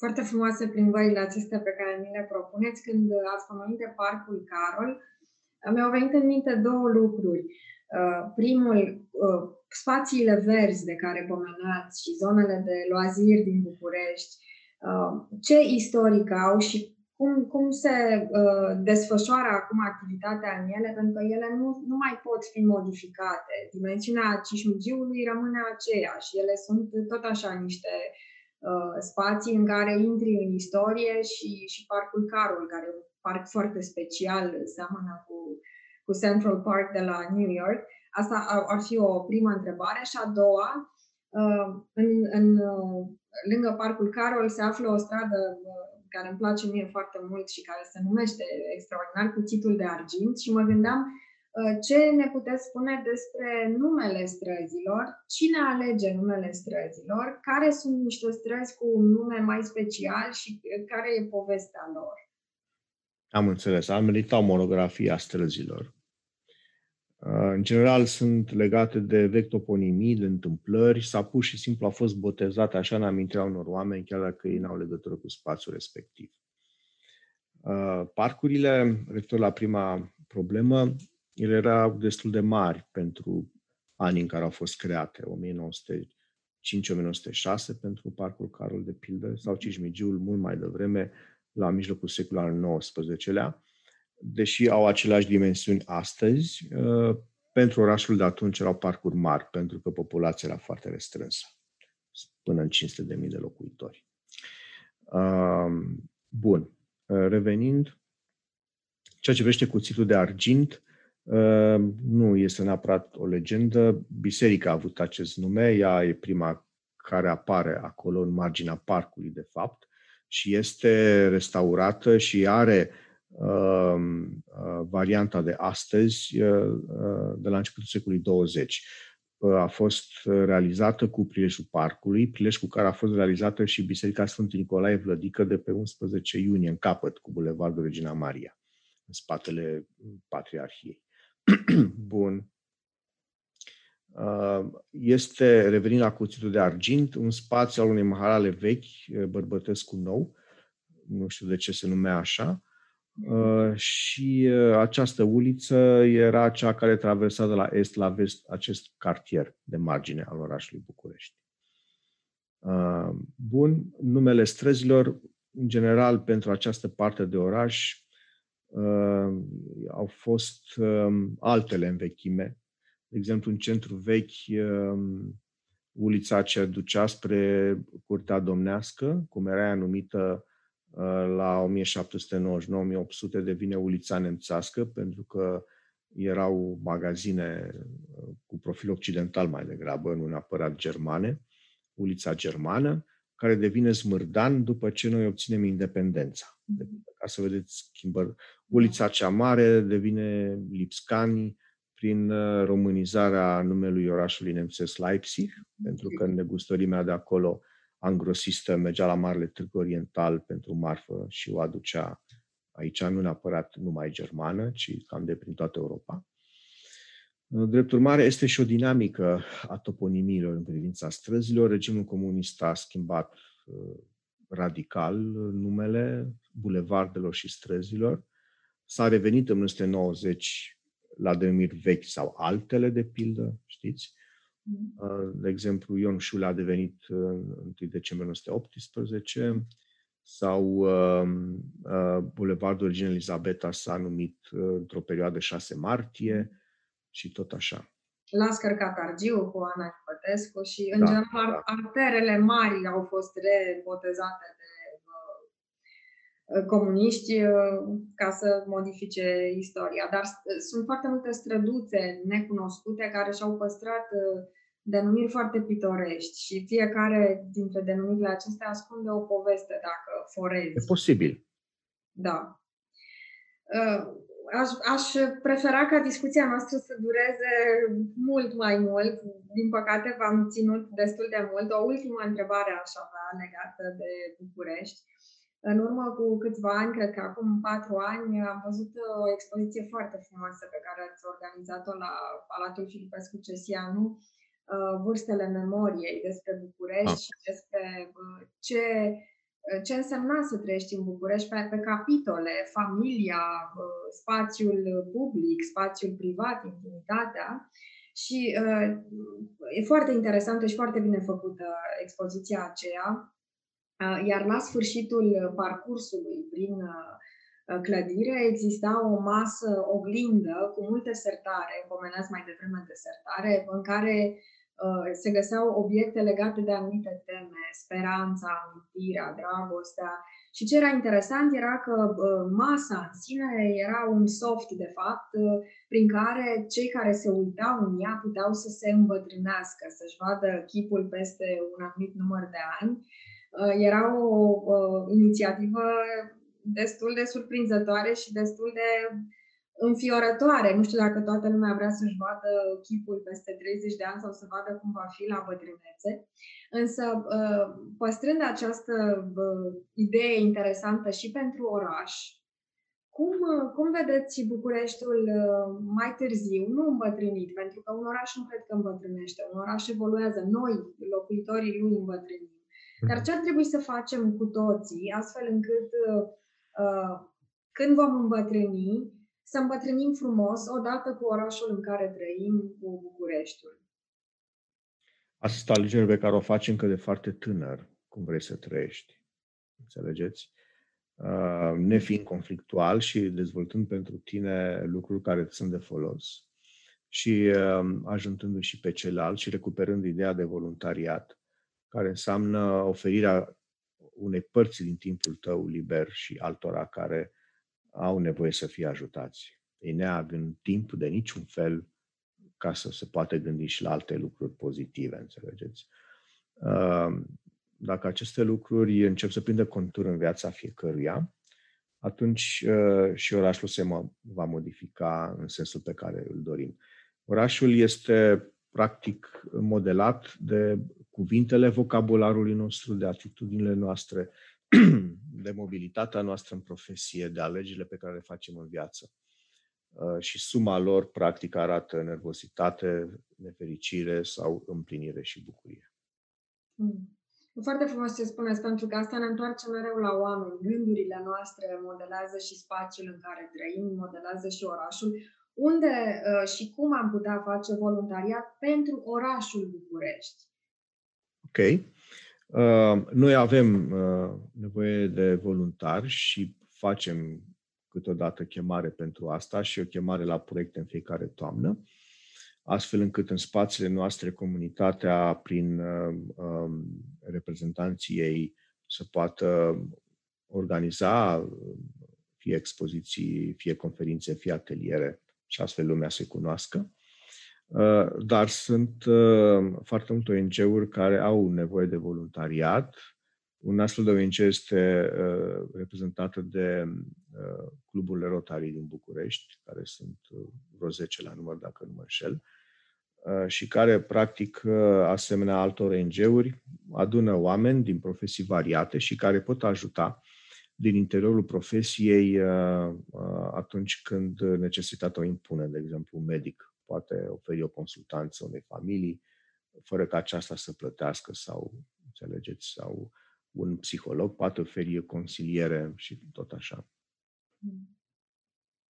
foarte frumoase plimbările acestea pe care mi le propuneți. Când ați pomenit de Parcul Carol, mi-au venit în minte două lucruri. Uh, primul, uh, spațiile verzi de care pomenați și zonele de loazir din București, uh, ce istoric au și cum, cum se uh, desfășoară acum activitatea în ele, pentru că ele nu, nu mai pot fi modificate. Dimensiunea Cismigiului rămâne aceeași. Ele sunt tot așa niște uh, Uh, spații în care intri în istorie și, și Parcul Carol, care e un parc foarte special, seamănă cu, cu Central Park de la New York. Asta ar, ar fi o primă întrebare. Și a doua, uh, în, în, uh, lângă Parcul Carol se află o stradă care îmi place mie foarte mult și care se numește extraordinar Cuțitul de Argint și mă gândeam Uh, ce ne puteți spune despre numele străzilor? Cine alege numele străzilor? Care sunt niște străzi cu un nume mai special și uh, care e povestea lor? Am înțeles. Am meritat monografia străzilor. Uh, în general sunt legate de vechi toponimii, de întâmplări. Sau pur și simplu au fost botezate așa în amintirea unor oameni, chiar dacă ei n-au legătură cu spațiul respectiv. Parcurile, referitor la prima problemă, ele erau destul de mari pentru anii în care au fost create, 1905-1906 pentru Parcul Carol de pildă, sau Cismigiul mult mai devreme, la mijlocul secolului al XIX-lea, deși au aceleași dimensiuni astăzi, uh, pentru orașul de atunci erau parcuri mari, pentru că populația era foarte restrânsă, până în 500.000 de locuitori. Uh, bun, uh, revenind, ceea ce vrește cuțitul de argint, Ehm, nu este neapărat o legendă. Biserica a avut acest nume, ea e prima care apare acolo în marginea parcului, de fapt, și este restaurată și are uh, uh, varianta de astăzi, uh, de la începutul secolului 20. A fost realizată cu prilejul parcului, prilej cu care a fost realizată și Biserica Sfântul Nicolae Vlădică de pe 11 iunie, în capăt, cu Bulevardul Regina Maria, în spatele Patriarhiei. Bun. Uh, este, revenind la cuțitul de argint, un spațiu al unei maharale vechi, uh, Bărbătescu Nou, nu știu de ce se numea așa, uh, și această uliță era cea care traversa de la est la vest acest cartier de margine al orașului București. Bun, numele străzilor, în general, pentru această parte de oraș, uh, au fost uh, altele în vechime. De exemplu, în centru vechi, uh, ulița aceea ducea spre Curtea Domnească, cum era ea numită uh, la 1799-1800, devine ulița nemțească, pentru că erau magazine uh, cu profil occidental mai degrabă, nu neapărat germane, ulița germană, care devine smârdan după ce noi obținem independența. Ca să vedeți schimbări. Ulița cea mare devine Lipscani prin uh, românizarea numelui orașului nemțesc Leipzig, pentru că negustărimea de acolo angrosistă mergea la Marele Târg Oriental pentru marfă și o aducea aici, nu neapărat numai germană, ci cam de prin toată Europa. Drept urmare, este și o dinamică a toponimiilor în privința străzilor. Regimul comunist a schimbat uh, radical numele bulevardelor și străzilor. S-a revenit în 1990 la denumiri vechi sau altele, de pildă, știți? Mm. Uh, de exemplu, Ion Șule a devenit în 1 decembrie 1918 sau uh, uh, Bulevardul Regina Elisabeta s-a numit uh, într-o perioadă 6 martie și tot așa. L-a scărcat Argiu cu Ana Pătescu și, în da, general, da. arterele mari au fost rebotezate de uh, comuniști uh, ca să modifice istoria. Dar sunt foarte multe străduțe necunoscute care și-au păstrat uh, denumiri foarte pitorești și fiecare dintre denumirile acestea ascunde o poveste dacă forezi. E posibil. Da aș, aș prefera ca discuția noastră să dureze mult mai mult. Din păcate, v-am ținut destul de mult. O ultimă întrebare aș avea legată de București. În urmă cu câțiva ani, cred că acum patru ani, am văzut o expoziție foarte frumoasă pe care ați organizat-o la Palatul Filipescu Cesianu, uh, Vârstele Memoriei, despre București ah. și despre uh, ce ce însemna să trăiești în București pe, pe capitole, familia, spațiul public, spațiul privat, intimitatea. Și uh, e foarte interesantă și foarte bine făcută expoziția aceea. Uh, iar la sfârșitul parcursului prin uh, clădire exista o masă oglindă cu multe sertare, pomeneați mai devreme de sertare, în care Uh, se găseau obiecte legate de anumite teme, speranța, amintirea, dragostea. Și ce era interesant era că uh, masa în sine era un soft, de fapt, uh, prin care cei care se uitau în ea puteau să se îmbătrânească, să-și vadă chipul peste un anumit număr de ani. Era o, o inițiativă destul de surprinzătoare și destul de înfiorătoare. Nu știu dacă toată lumea vrea să-și vadă chipul peste 30 de ani sau să vadă cum va fi la bătrânețe. Însă, uh, păstrând această uh, idee interesantă și pentru oraș, cum, uh, cum vedeți Bucureștiul mai târziu, nu îmbătrânit, pentru că un oraș nu cred că îmbătrânește, un oraș evoluează, noi, locuitorii lui, îmbătrânim. Dar ce ar trebui să facem cu toții, astfel încât uh, când vom îmbătrâni, să îmbătrânim frumos odată cu orașul în care trăim, cu Bucureștiul. Asta alegere pe care o faci încă de foarte tânăr, cum vrei să trăiești. Înțelegeți? Uh, nefiind conflictual și dezvoltând pentru tine lucruri care îți sunt de folos și uh, ajutându și pe celălalt și recuperând ideea de voluntariat, care înseamnă oferirea unei părți din timpul tău liber și altora care au nevoie să fie ajutați. Ei neagă timp de niciun fel ca să se poată gândi și la alte lucruri pozitive, înțelegeți? Dacă aceste lucruri încep să prindă contur în viața fiecăruia, atunci și orașul se va modifica în sensul pe care îl dorim. Orașul este practic modelat de cuvintele vocabularului nostru, de atitudinile noastre, de mobilitatea noastră în profesie, de alegerile pe care le facem în viață. Uh, și suma lor, practic, arată nervozitate, nefericire sau împlinire și bucurie. Mm. Foarte frumos ce spuneți, pentru că asta ne întoarce mereu la oameni. Gândurile noastre modelează și spațiul în care trăim, modelează și orașul. Unde uh, și cum am putea face voluntariat pentru orașul București? Ok. Uh, noi avem uh, nevoie de voluntari și facem câteodată chemare pentru asta și o chemare la proiecte în fiecare toamnă, astfel încât în spațiile noastre comunitatea, prin uh, um, reprezentanții ei, să poată organiza fie expoziții, fie conferințe, fie ateliere și astfel lumea se cunoască. Uh, dar sunt uh, foarte multe ONG-uri care au nevoie de voluntariat. Un astfel de ONG este uh, reprezentată de uh, cluburile Rotary din București, care sunt uh, vreo 10 la număr, dacă nu mă înșel, uh, și care, practic, uh, asemenea altor ONG-uri, adună oameni din profesii variate și care pot ajuta din interiorul profesiei uh, uh, atunci când necesitatea o impune, de exemplu, un medic poate oferi o consultanță unei familii fără ca aceasta să plătească sau, înțelegeți, sau un psiholog poate oferi consiliere și tot așa.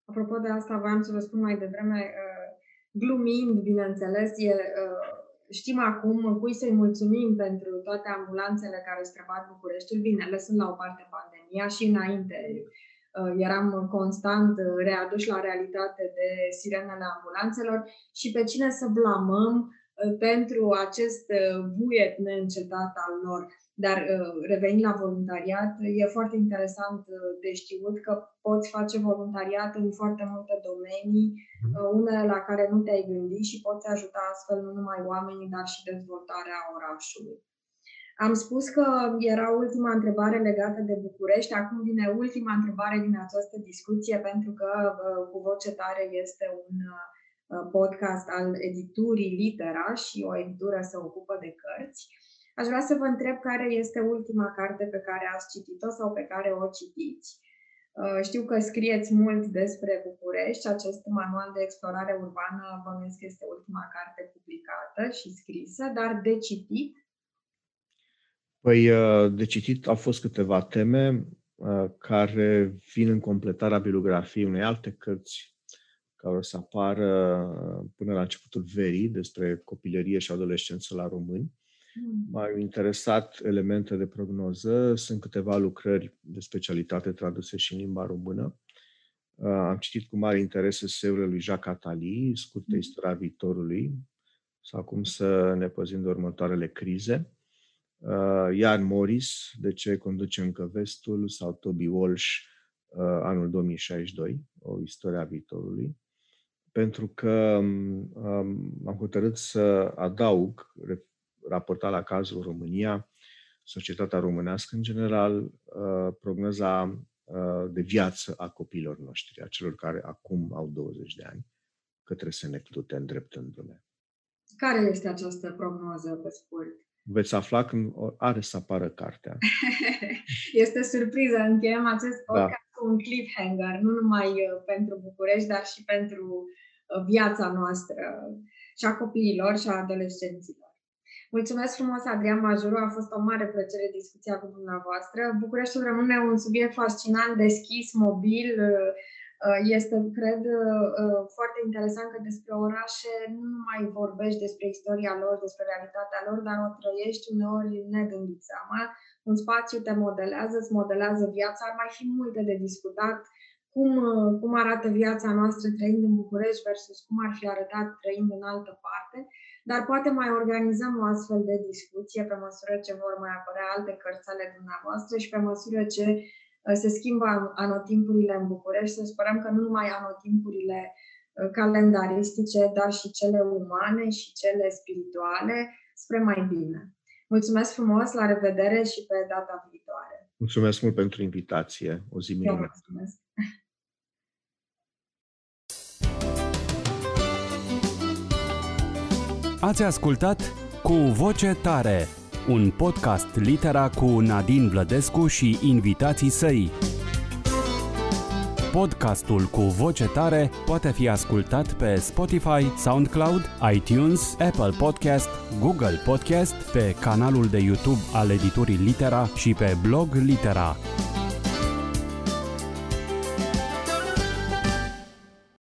Apropo de asta, voiam să vă spun mai devreme, uh, glumind, bineînțeles, e, știm acum cui să-i mulțumim pentru toate ambulanțele care străbat Bucureștiul. Bine, lăsând la o parte pandemia și înainte uh, eram constant uh, readuși la realitate de sirenele ambulanțelor și pe cine să blamăm uh, pentru acest buiet neîncetat al lor. Dar uh, revenind la voluntariat, e foarte interesant uh, de știut că poți face voluntariat în foarte multe domenii, mhm. uh, unele la care nu te-ai gândit și poți ajuta astfel nu numai oamenii, dar și dezvoltarea orașului. Am spus că era ultima întrebare legată de București, acum vine ultima întrebare din această discuție, pentru că cu voce tare este un podcast al editurii Litera și o editură se ocupă de cărți. Aș vrea să vă întreb care este ultima carte pe care ați citit-o sau pe care o citiți. Uh, știu că scrieți mult despre București. Acest manual de explorare urbană bănuiesc că este ultima carte publicată și scrisă, dar de citit? Păi, uh, de citit au fost câteva teme uh, care vin în completarea bibliografiei unei alte cărți care o să apară până la începutul verii despre copilărie și adolescență la români. M-au interesat elemente de prognoză, sunt câteva lucrări de specialitate traduse și în limba română. Uh, am citit cu mare interes eseurile lui Jacques Attali, scurtă mm. istoria viitorului, sau cum să ne păzim de următoarele crize. Uh, Ian Morris, De ce conduce încă vestul, sau Toby Walsh, uh, anul 2062, o istoria viitorului pentru că um, am hotărât să adaug raportat la cazul România, societatea românească în general, uh, prognoza uh, de viață a copiilor noștri, a celor care acum au 20 de ani, către senectute îndreptându-le. Care este această prognoză, pe scurt? Veți afla când are să apară cartea. este surpriză. Încheiem acest da. podcast da. cu un cliffhanger, nu numai uh, pentru București, dar și pentru viața noastră și a copiilor și a adolescenților. Mulțumesc frumos, Adrian Majuru, a fost o mare plăcere discuția cu dumneavoastră. Bucureștiul rămâne un subiect fascinant, deschis, mobil. Uh, este, cred, uh, foarte interesant că despre orașe nu mai vorbești despre istoria lor, despre realitatea lor, dar o trăiești uneori negândit seama. Un spațiu te modelează, îți modelează viața. Ar mai fi multe de discutat cum, uh, cum arată viața noastră trăind în București versus cum ar fi arătat trăind în altă parte dar poate mai organizăm o astfel de discuție pe măsură ce vor mai apărea alte cărți ale dumneavoastră și pe măsură ce uh, se schimbă anotimpurile în București, să sperăm că nu numai anotimpurile uh, calendaristice, dar și cele umane și cele spirituale spre mai bine. Mulțumesc frumos, la revedere și pe data viitoare. Mulțumesc mult pentru invitație. O zi minunată. Mulțumesc. Ați ascultat Cu Voce Tare, un podcast litera cu Nadine Vlădescu și invitații săi. Podcastul cu voce tare poate fi ascultat pe Spotify, SoundCloud, iTunes, Apple Podcast, Google Podcast, pe canalul de YouTube al editurii Litera și pe blog Litera.